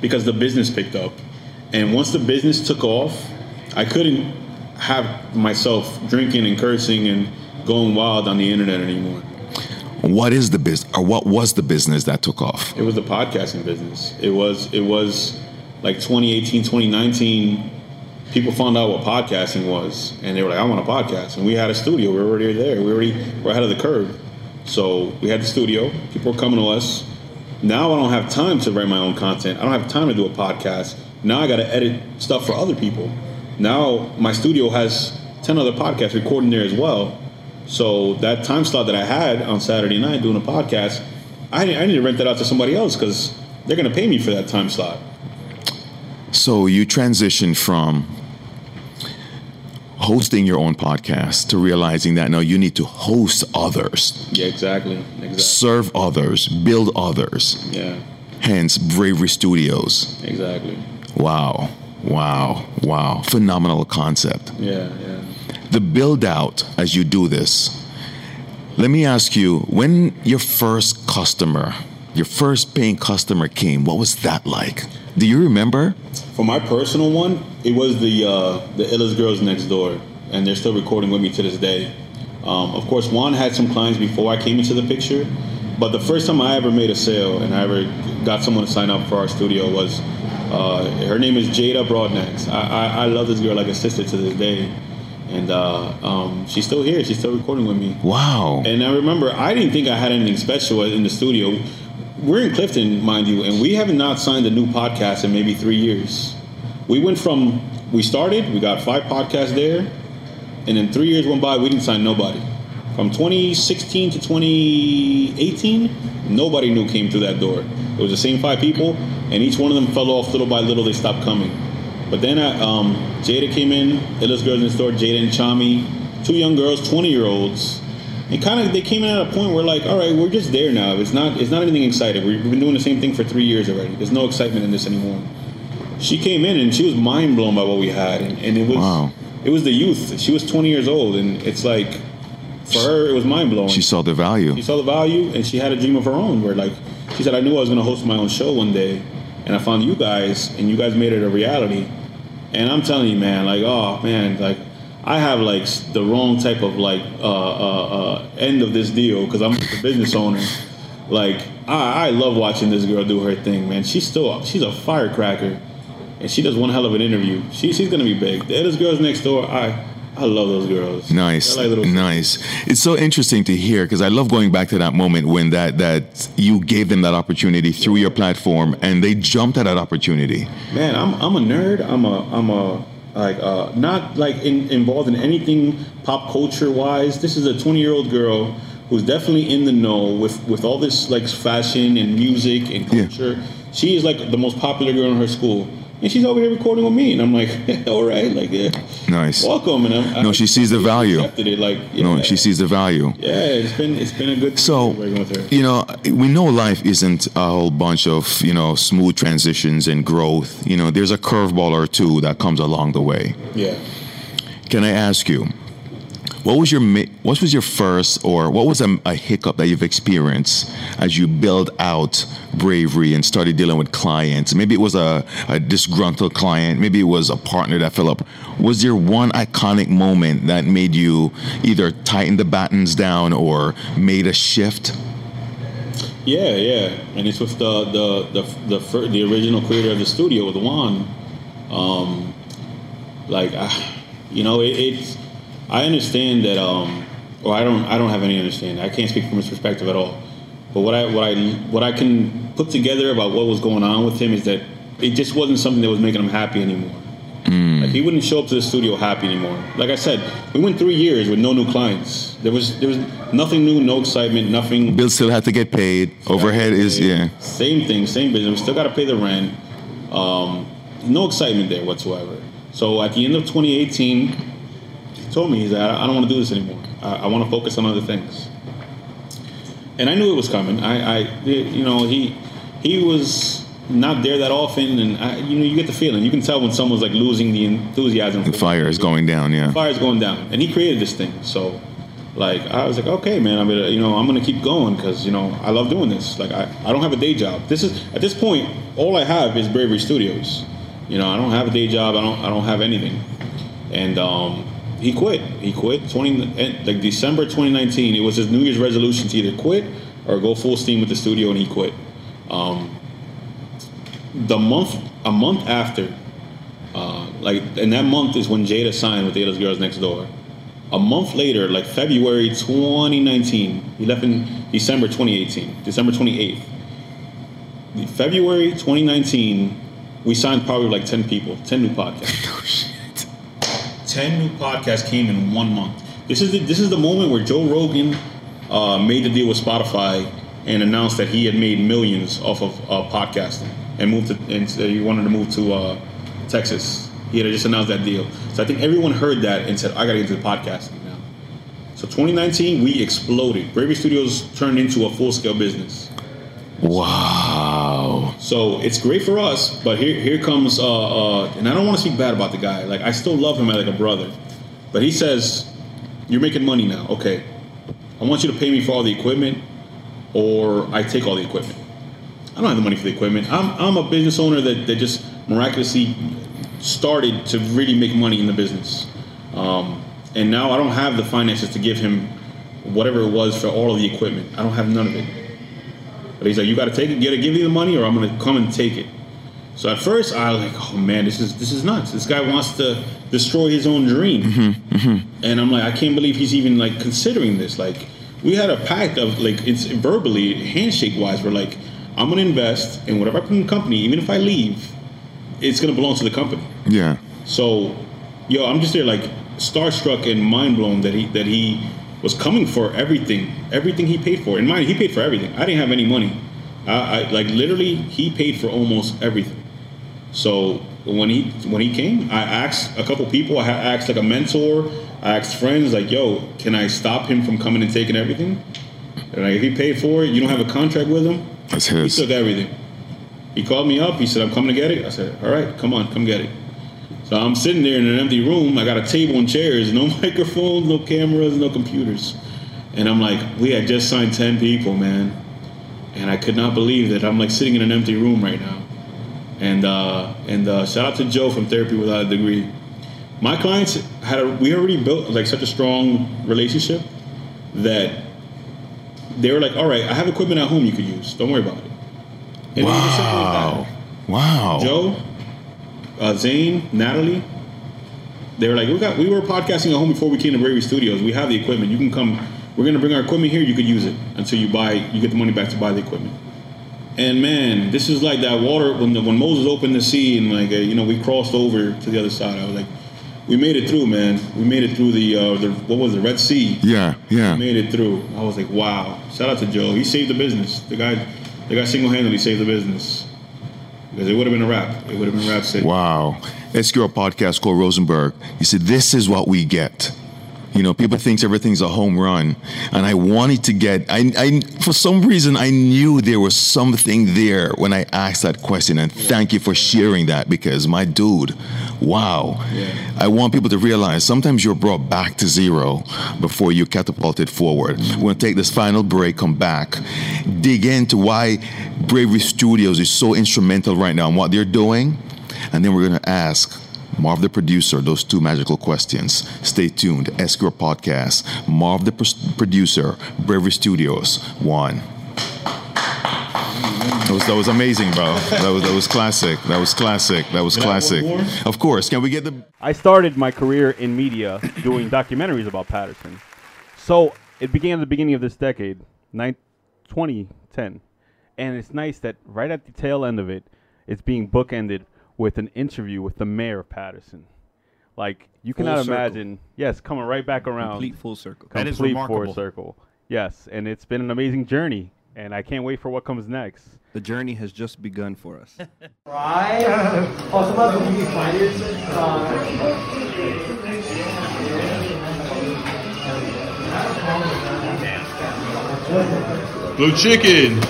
Because the business picked up, and once the business took off, I couldn't have myself drinking and cursing and going wild on the internet anymore. What is the business, or what was the business that took off? It was the podcasting business. It was it was like 2018, 2019. People found out what podcasting was, and they were like, "I want a podcast." And we had a studio. We were already there. We already were ahead of the curve. So we had the studio. People were coming to us. Now I don't have time to write my own content. I don't have time to do a podcast. Now I got to edit stuff for other people. Now my studio has ten other podcasts recording there as well. So that time slot that I had on Saturday night doing a podcast, I, I need to rent that out to somebody else because they're going to pay me for that time slot. So you transition from hosting your own podcast to realizing that now you need to host others, Yeah, exactly. Exactly. serve others, build others. Yeah, Hence, Bravery Studios. exactly. Wow, wow, wow. Phenomenal concept. Yeah, yeah. the build out as you do this. Let me ask you, when your first customer, your first paying customer came, what was that like? Do you remember? For my personal one, it was the uh, the illest girls next door, and they're still recording with me to this day. Um, of course, Juan had some clients before I came into the picture, but the first time I ever made a sale and I ever got someone to sign up for our studio was Uh, her name is Jada Broadnax. I, I, I love this girl like a sister to this day, and uh, um, she's still here. She's still recording with me. Wow. And I remember I didn't think I had anything special in the studio. We're in Clifton, mind you, and we have not signed a new podcast in maybe three years. We went from we started, we got five podcasts there, and then three years went by, we didn't sign nobody. From 2016 to 2018, nobody new came through that door. It was the same five people, and each one of them fell off little by little. They stopped coming. But then uh, um, Jada came in, Illest Girls in the Store, Jada and Chami, two young girls, 20 year olds. And kind of they came in at a point where like, all right, we're just there now. It's not it's not anything exciting. We've been doing the same thing for three years already. There's no excitement in this anymore. She came in and she was mind blown by what we had, and, and it was Wow. it was the youth. She was 20 years old, and it's like for her it was mind blowing. She saw the value. She saw the value, and she had a dream of her own. Where like she said, I knew I was going to host my own show one day, and I found you guys, and you guys made it a reality. And I'm telling you, man, like oh man, like I have like the wrong type of like uh, uh, uh, end of this deal because I'm a business owner. Like I, I love watching this girl do her thing, man. She's still she's a firecracker, and she does one hell of an interview. She, she's gonna be big. The other girls next door, I I love those girls. Nice, like nice. It's so interesting to hear because I love going back to that moment when that that you gave them that opportunity through your platform and they jumped at that opportunity. Man, I'm I'm a nerd. I'm a I'm a like uh, not like in, involved in anything pop culture wise. This is a 20 year old girl who's definitely in the know with with all this like fashion and music and Yeah. culture. She is like the most popular girl in her school, and she's over here recording with me, and I'm like, all right, like yeah, Nice. welcome. And I'm, No, I- she sees the value. It like yeah, No, she sees the value. Yeah, it's been it's been a good So, working with her. you know, we know life isn't a whole bunch of, you know, smooth transitions and growth. You know, there's a curveball or two that comes along the way. Yeah. Can I ask you, what was your what was your first or what was a, a hiccup that you've experienced as you build out bravery and started dealing with clients? Maybe it was a, a disgruntled client, maybe it was a partner that fell up. Was there one iconic moment that made you either tighten the battens down or made a shift? Yeah, yeah, and it's with the the the the, the original creator of the studio, the Juan. Um, like, I, you know, it, it's I understand that, um, or I don't I don't have any understanding. I can't speak from his perspective at all. But what I what I what I can put together about what was going on with him is that it just wasn't something that was making him happy anymore. Like he wouldn't show up to the studio happy anymore. Like I said, we went three years with no new clients. There was there was nothing new, no excitement, nothing Bills still had to get paid. Overhead is yeah. same thing, same business. We still got to pay the rent. Um, no excitement there whatsoever. So at the end of 2018, he told me, he's like, I don't want to do this anymore. I, I want to focus on other things. And I knew it was coming. I, I, you know, he, he was not there that often, and I, you know, you get the feeling. You can tell when someone's like losing the enthusiasm. The fire is going down, yeah. The fire is going down, and he created this thing. So, like, I was like, okay, man, I'm gonna, you know, I'm gonna keep going because you know I love doing this. Like, I, I don't have a day job. This is at this point, all I have is Bravery Studios. You know, I don't have a day job. I don't, I don't have anything. And um, he quit. He quit. Twenty eh, like December 2019. It was his New Year's resolution to either quit or go full steam with the studio, and he quit. Um, the month, a month after, uh, like, and that month is when Jada signed with Ada's Girls Next Door. A month later, like February 2019, he left in December 2018, December 28th. February 2019, we signed probably like 10 people, 10 new podcasts. Oh shit. 10 new podcasts came in one month. This is the, this is the moment where Joe Rogan uh, made the deal with Spotify and announced that he had made millions off of uh, podcasting and moved to and he wanted to move to uh, Texas. He had just announced that deal. So I think everyone heard that and said, "I got to get into the podcasting now." So 2019, we exploded. Bravery Studios turned into a full scale business. Wow. So it's great for us, but here here comes uh, uh, and I don't want to speak bad about the guy. Like I still love him like a brother, but he says, "You're making money now. Okay, I want you to pay me for all the equipment, or I take all the equipment. I don't have the money for the equipment. I'm I'm a business owner that that just miraculously started to really make money in the business, um, and now I don't have the finances to give him whatever it was for all of the equipment. I don't have none of it." But he's like, you got to take it, you got to give me the money, or I'm going to come and take it. So at first I was like, oh man, this is this is nuts. This guy wants to destroy his own dream, mm-hmm, mm-hmm. and I'm like, I can't believe he's even like considering this. Like, we had a pact of like it's verbally handshake wise. We're like, I'm gonna invest in whatever I put in the company, even if I leave, it's gonna belong to the company. Yeah. So, yo, I'm just there like starstruck and mind blown that he that he was coming for everything, everything he paid for. And mind, he paid for everything. I didn't have any money. I, I like literally he paid for almost everything. So when he when he came, I asked a couple people. I asked like a mentor. I asked friends like, "Yo, can I stop him from coming and taking everything?" And like, if he paid for it, you don't have a contract with him. That's his. He took everything. He called me up. He said, "I'm coming to get it." I said, "All right, come on, come get it." So I'm sitting there in an empty room. I got a table and chairs, no microphones, no cameras, no computers, and I'm like, we had just signed ten people, man, and I could not believe that I'm like sitting in an empty room right now. And uh, and uh, shout out to Joe from Therapy Without a Degree. My clients had a, we already built like such a strong relationship that they were like, all right, I have equipment at home you could use. Don't worry about it. And it was as simple as that. Wow. Wow. Joe, uh, Zane, Natalie. They were like, we got we were podcasting at home before we came to Bravery Studios. We have the equipment. You can come. We're gonna bring our equipment here. You could use it until you buy. You get the money back to buy the equipment. And man, this is like that water when the, when Moses opened the sea and like uh, you know we crossed over to the other side. I was like, we made it through, man. We made it through the uh, the what was it, Red Sea. Yeah. Yeah. Made it through. I was like, wow. Shout out to Joe. He saved the business. The guy, the guy single-handedly saved the business. Because it would have been a wrap. It would have been a wrap. City. Wow. SQR podcast called Rosenberg. He said, This is what we get. You know, people think everything's a home run. And I wanted to get I, I for some reason I knew there was something there when I asked that question. And thank you for sharing that because my dude, wow. Yeah. I want people to realize sometimes you're brought back to zero before you catapulted forward. Mm-hmm. We're gonna take this final break, come back, dig into why Bravery Studios is so instrumental right now and what they're doing. And then we're going to ask Marv the producer those two magical questions. Stay tuned. SQR Podcast. Marv the pr- producer. Bravery Studios. One. That was, that was amazing, bro. That was that was classic. That was classic. That was Can classic. Of course. Can we get the I started my career in media doing documentaries about Paterson. So it began at the beginning of this decade, nine, 2010. And it's nice that right at the tail end of it, it's being bookended with an interview with the mayor of Paterson. Like, you cannot circle. imagine, yes, coming right back around. Complete full circle. Complete that is full circle. Yes, and it's been an amazing journey, and I can't wait for what comes next. The journey has just begun for us. Right. Blue chicken.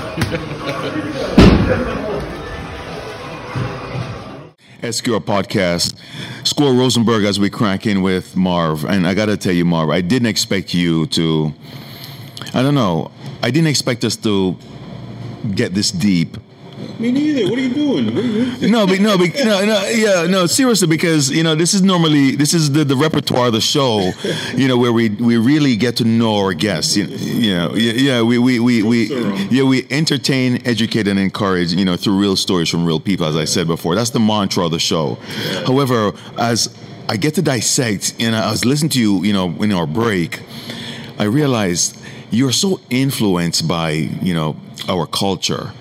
SQR podcast. Score Rosenberg as we crack in with Marv. And I got to tell you, Marv, I didn't expect you to, I don't know, I didn't expect us to get this deep. Me neither. What are you doing? Are you, No, but no, but no, no, yeah, no, seriously, because you know this is normally this is the, the repertoire of the show, you know, where we we really get to know our guests. You, you know, yeah, yeah, we we we, we yeah we entertain, educate, and encourage. You know, through real stories from real people, as I said before. That's the mantra of the show. However, as I get to dissect, and I was listening to you, you know, in our break, I realized you're so influenced by you know our culture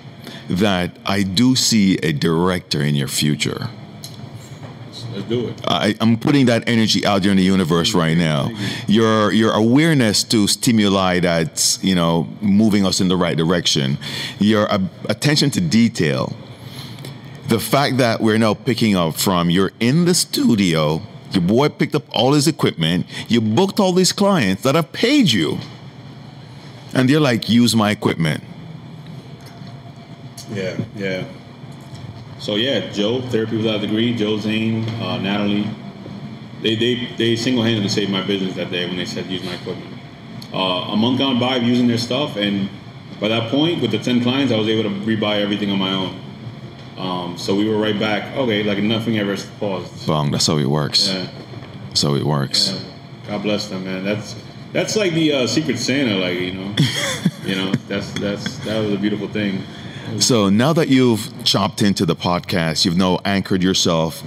that I do see a director in your future. Let's do it. I, I'm putting that energy out there in the universe right now. Your your awareness to stimuli that's you know moving us in the right direction. Your uh, attention to detail. The fact that we're now picking up from you're in the studio. Your boy picked up all his equipment. You booked all these clients that have paid you, and they're like, "Use my equipment." Yeah, yeah. So yeah, Joe, therapy without a degree, Joe Zane, uh, Natalie, they they they single handedly saved my business that day when they said use my equipment. Uh, a month gone by using their stuff, and by that point, with the ten clients, I was able to rebuy everything on my own. Um, so we were right back. Okay, like nothing ever paused. Bong. That's how it works. Yeah. That's how it works. Yeah. God bless them, man. That's that's like the uh, Secret Santa, like you know, you know. That's that's that was a beautiful thing. So now that you've chopped into the podcast, you've now anchored yourself.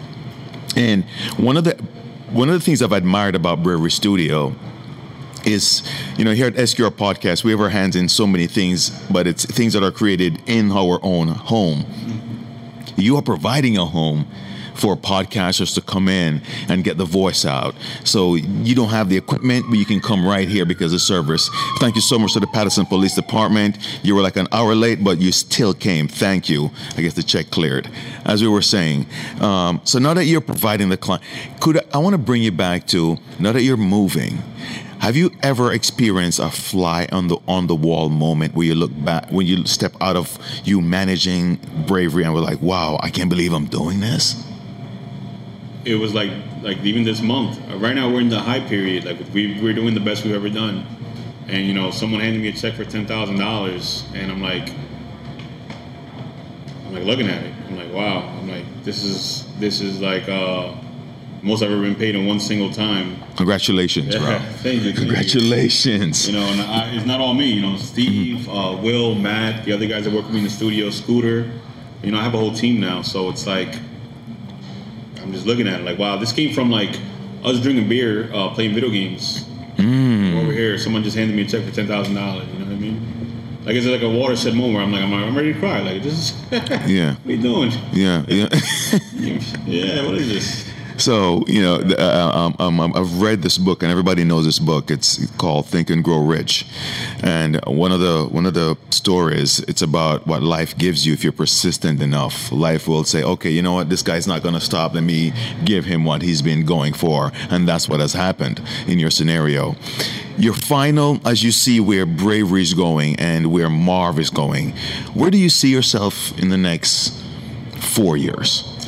And one of the one of the things I've admired about Bravery Studio is, you know, here at SQR Podcast, we have our hands in so many things, but it's things that are created in our own home. You are providing a home for podcasters to come in and get the voice out. So you don't have the equipment, but you can come right here because of service. Thank you so much to the Paterson Police Department. You were like an hour late, but you still came. Thank you. I guess the check cleared. As we were saying, um, so now that you're providing the client, could I want to bring you back to now that you're moving. Have you ever experienced a fly on the on the wall moment where you look back when you step out of you managing bravery and we're like, wow, I can't believe I'm doing this? It was like like even this month. Uh, Right now we're in the high period. Like we we're doing the best we've ever done, and you know someone handed me a check for ten thousand dollars, and I'm like, I'm like looking at it. I'm like, wow. I'm like, this is this is like uh, most I've ever been paid in one single time. Congratulations, bro. Yeah, thank you, thank you. Congratulations. You know, and I, it's not all me. You know, Steve, uh, Will, Matt, the other guys that work with me in the studio, Scooter. You know, I have a whole team now, so it's like I'm just looking at it like, wow, this came from like us drinking beer, uh, playing video games. Over here, someone just handed me a check for ten thousand dollars. You know what I mean? Like it's like a watershed moment. Where I'm like, I'm, I'm ready to cry. Like this is Yeah. what are you doing? Yeah, yeah. Yeah, what is this? So you know, uh, um, um, I've read this book, and everybody knows this book. It's called Think and Grow Rich, and one of the one of the stories. It's about what life gives you if you're persistent enough. Life will say, "Okay, you know what? This guy's not going to stop. Let me give him what he's been going for," and that's what has happened in your scenario. Your final, as you see where bravery is going and where Marv is going, where do you see yourself in the next four years?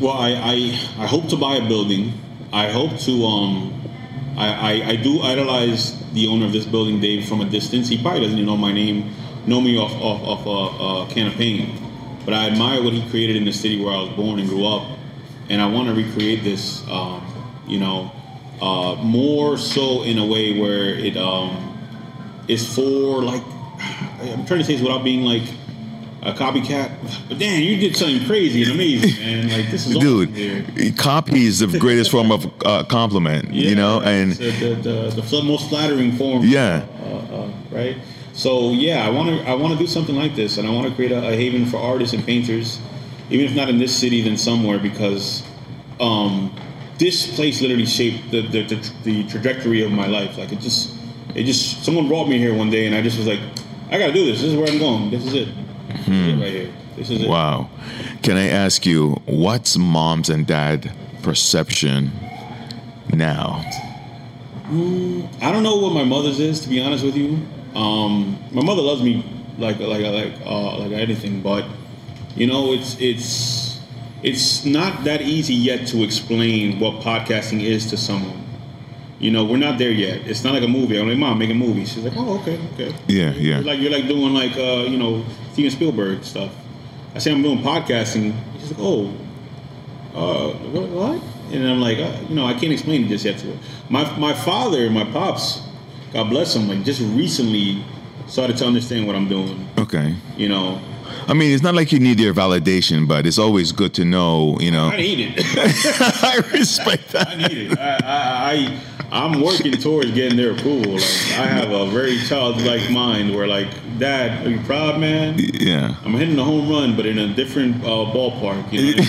Well, I, I, I hope to buy a building. I hope to um, I, I, I do idolize the owner of this building, Dave, from a distance. He probably doesn't even know my name, know me off off, off a, a can of paint, but I admire what he created in the city where I was born and grew up, and I want to recreate this. Um, you know, uh, more so in a way where it um, is for like I'm trying to say this without being like a copycat. But damn, you did something crazy and amazing, man. Like this is awesome here. Dude, copy is the greatest form of uh, compliment, you know, and the, the, the, the most flattering form. Yeah. Uh, uh, right. So yeah, I want to I want to do something like this, and I want to create a, a haven for artists and painters, even if not in this city, then somewhere because um, this place literally shaped the, the, the, the trajectory of my life. Like it just it just someone brought me here one day, and I just was like, I gotta do this. This is where I'm going. This is it. It right is it. wow. Can I ask you, what's mom's and dad perception now? I don't know what my mother's is, to be honest with you. Um, my mother loves me like like like uh, like anything, but you know, it's it's it's not that easy yet to explain what podcasting is to someone. You know, we're not there yet. It's not like a movie. I'm like, mom, make a movie. She's like, oh, okay, okay. Yeah, yeah. You're like you're like doing like uh, you know Steven Spielberg stuff. I say I'm doing podcasting. She's like, oh, uh, what? what? And I'm like, uh, you know, I can't explain it just yet to her. My my father, my pops, God bless him, like just recently started to understand what I'm doing. Okay. You know, I mean, it's not like you need their validation, but it's always good to know, you know. I need it. I respect that. I need it. I, I, I I'm working towards getting their approval. Like I have a very childlike mind where like, Dad, are you proud, man? Yeah. I'm hitting a home run, but in a different uh, ballpark. You know,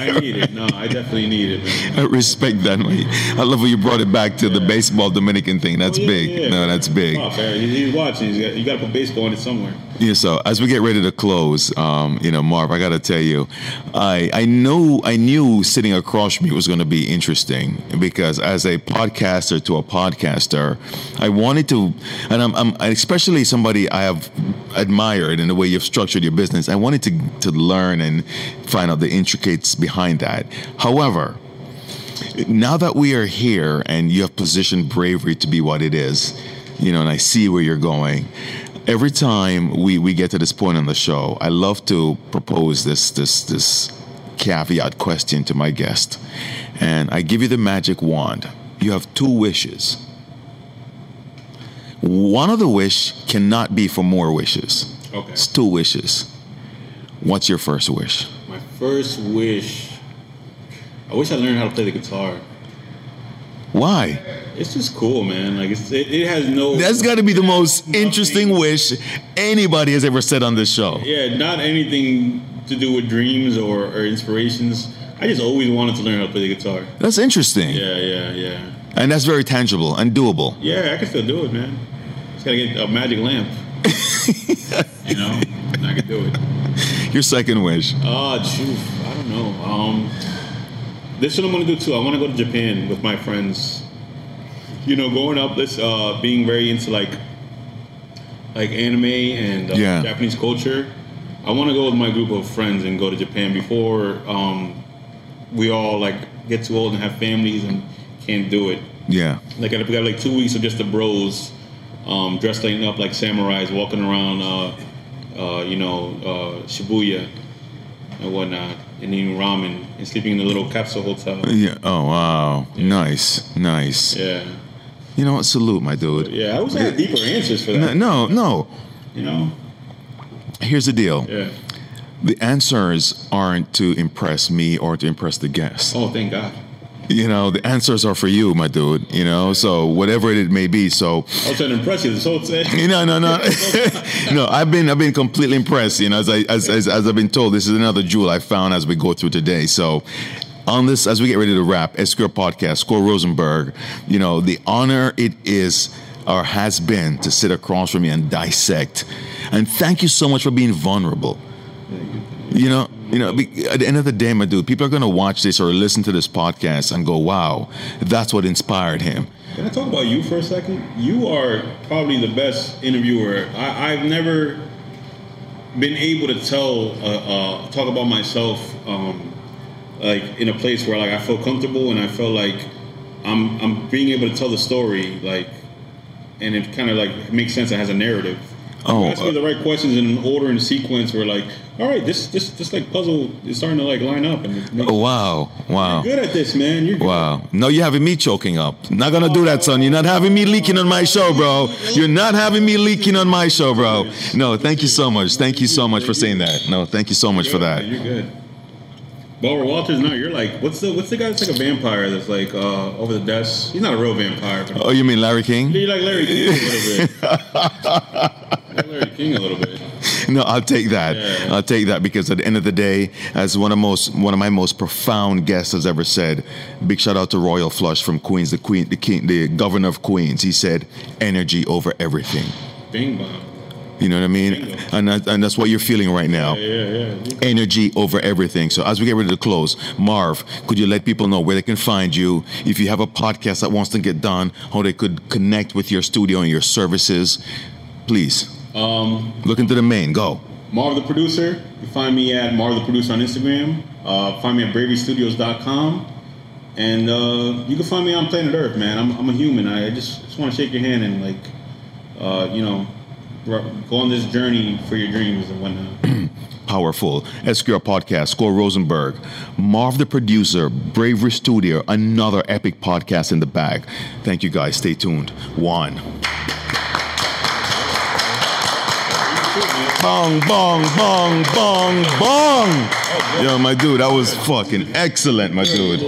I, mean? I need it. No, I definitely need it, man. I respect that. man. I love how you brought it back to the baseball Dominican thing. That's Oh, yeah, big. yeah. No, that's big. Oh. He's watching. He's got, you got to put baseball in it somewhere. Yeah, so as we get ready to close, um, you know, Marv, I got to tell you, I I knew I knew sitting across from you was going to be interesting because as a podcaster to a podcaster, I wanted to, and I'm, I'm especially somebody I have admired in the way you've structured your business. I wanted to to learn and find out the intricates behind that. However, now that we are here and you have positioned bravery to be what it is, you know, and I see where you're going. Every time we, we get to this point on the show, I love to propose this this this caveat question to my guest. And I give you the magic wand. You have two wishes. One of the wish cannot be for more wishes. Okay. It's two wishes. What's your first wish? My first wish. I wish I learned how to play the guitar. Why? It's just cool, man. Like it's, it, it has no. That's got to be the most Nothing. interesting wish anybody has ever said on this show. Yeah, not anything to do with dreams or, or inspirations. I just always wanted to learn how to play the guitar. That's interesting. Yeah, yeah, yeah. And that's very tangible and doable. Yeah, I can still do it, man. Just gotta get a magic lamp. you know, and I can do it. Your second wish. Oh, shoot, I don't know. Um, this is what I'm gonna do too. I want to go to Japan with my friends. You know, growing up, this uh, being very into like like anime and uh, Yeah. Japanese culture. I want to go with my group of friends and go to Japan before um, we all like get too old and have families and can't do it. Yeah. Like we got like two weeks of just the bros, um, dressed up like samurais, walking around, uh, uh, you know, uh, Shibuya and whatnot, and eating ramen and sleeping in the little capsule hotel. Yeah. Oh wow. Nice. Nice. Yeah, You know what? Salute, my dude. yeah. I wish I had deeper answers for that. No, no, no. You know. Here's the deal. Yeah. The answers aren't to impress me or to impress the guests. Oh, thank God. You know, the answers are for you, my dude. You know, so whatever it may be. So, I was trying to impress you this whole time. no, no, no, no. I've been, I've been completely impressed. You know, as I, as, as, as I've been told, this is another jewel I found as we go through today. So, on this, as we get ready to wrap, SQR podcast, Score Rosenberg. You know, the honor it is or has been to sit across from you and dissect. And thank you so much for being vulnerable. You know, you know. At the end of the day, my dude, people are going to watch this or listen to this podcast and go, "Wow, that's what inspired him." Can I talk about you for a second? You are probably the best interviewer. I, I've never been able to tell, uh, uh, talk about myself, um, like in a place where like I feel comfortable and I feel like I'm I'm being able to tell the story, like, and it kind of like makes sense. It has a narrative. Oh, ask me uh, the right questions in an order and sequence. Where like, all right, this this this like puzzle is starting to like line up and Oh, wow, wow. you're good at this, man. You're good. Wow. No, you're having me choking up. Not gonna do that, son. You're not having me leaking on my show, bro. You're not having me leaking on my show, bro. No, thank you so much. Thank you so much for saying that. No, thank you so much for that. You're good. Barbara Walters, no, you're like, what's the what's the guy that's like a vampire that's like uh, over the desk? He's not a real vampire. Oh, you mean Larry King? you're like Larry King a little bit. Larry King a little bit. No, I'll take that. Yeah. I'll take that because at the end of the day, as one of most one of my most profound guests has ever said, big shout out to Royal Flush from Queens, the Queen, the King, the Governor of Queens. He said, "Energy over everything." Bing bong. You know what I mean? And that, and that's what you're feeling right now. Yeah, yeah, yeah. energy over everything. So as we get ready to close, Marv, could you let people know where they can find you? If you have a podcast that wants to get done, how they could connect with your studio and your services, please. Um, Look into the main. Go. Marv the producer. You find me at Marv the producer on Instagram. Uh, find me at braverystudios.com. And uh, you can find me on planet Earth, man. I'm, I'm a human. I just, just want to shake your hand and like, uh, you know, go on this journey for your dreams and whatnot. Powerful. SQR Podcast, Score Rosenberg, Marv the producer, Bravery Studio, another epic podcast in the bag. Thank you guys. Stay tuned. One. Bong, bong, bong, bong, bong. Yo, my dude, that was fucking excellent, my dude.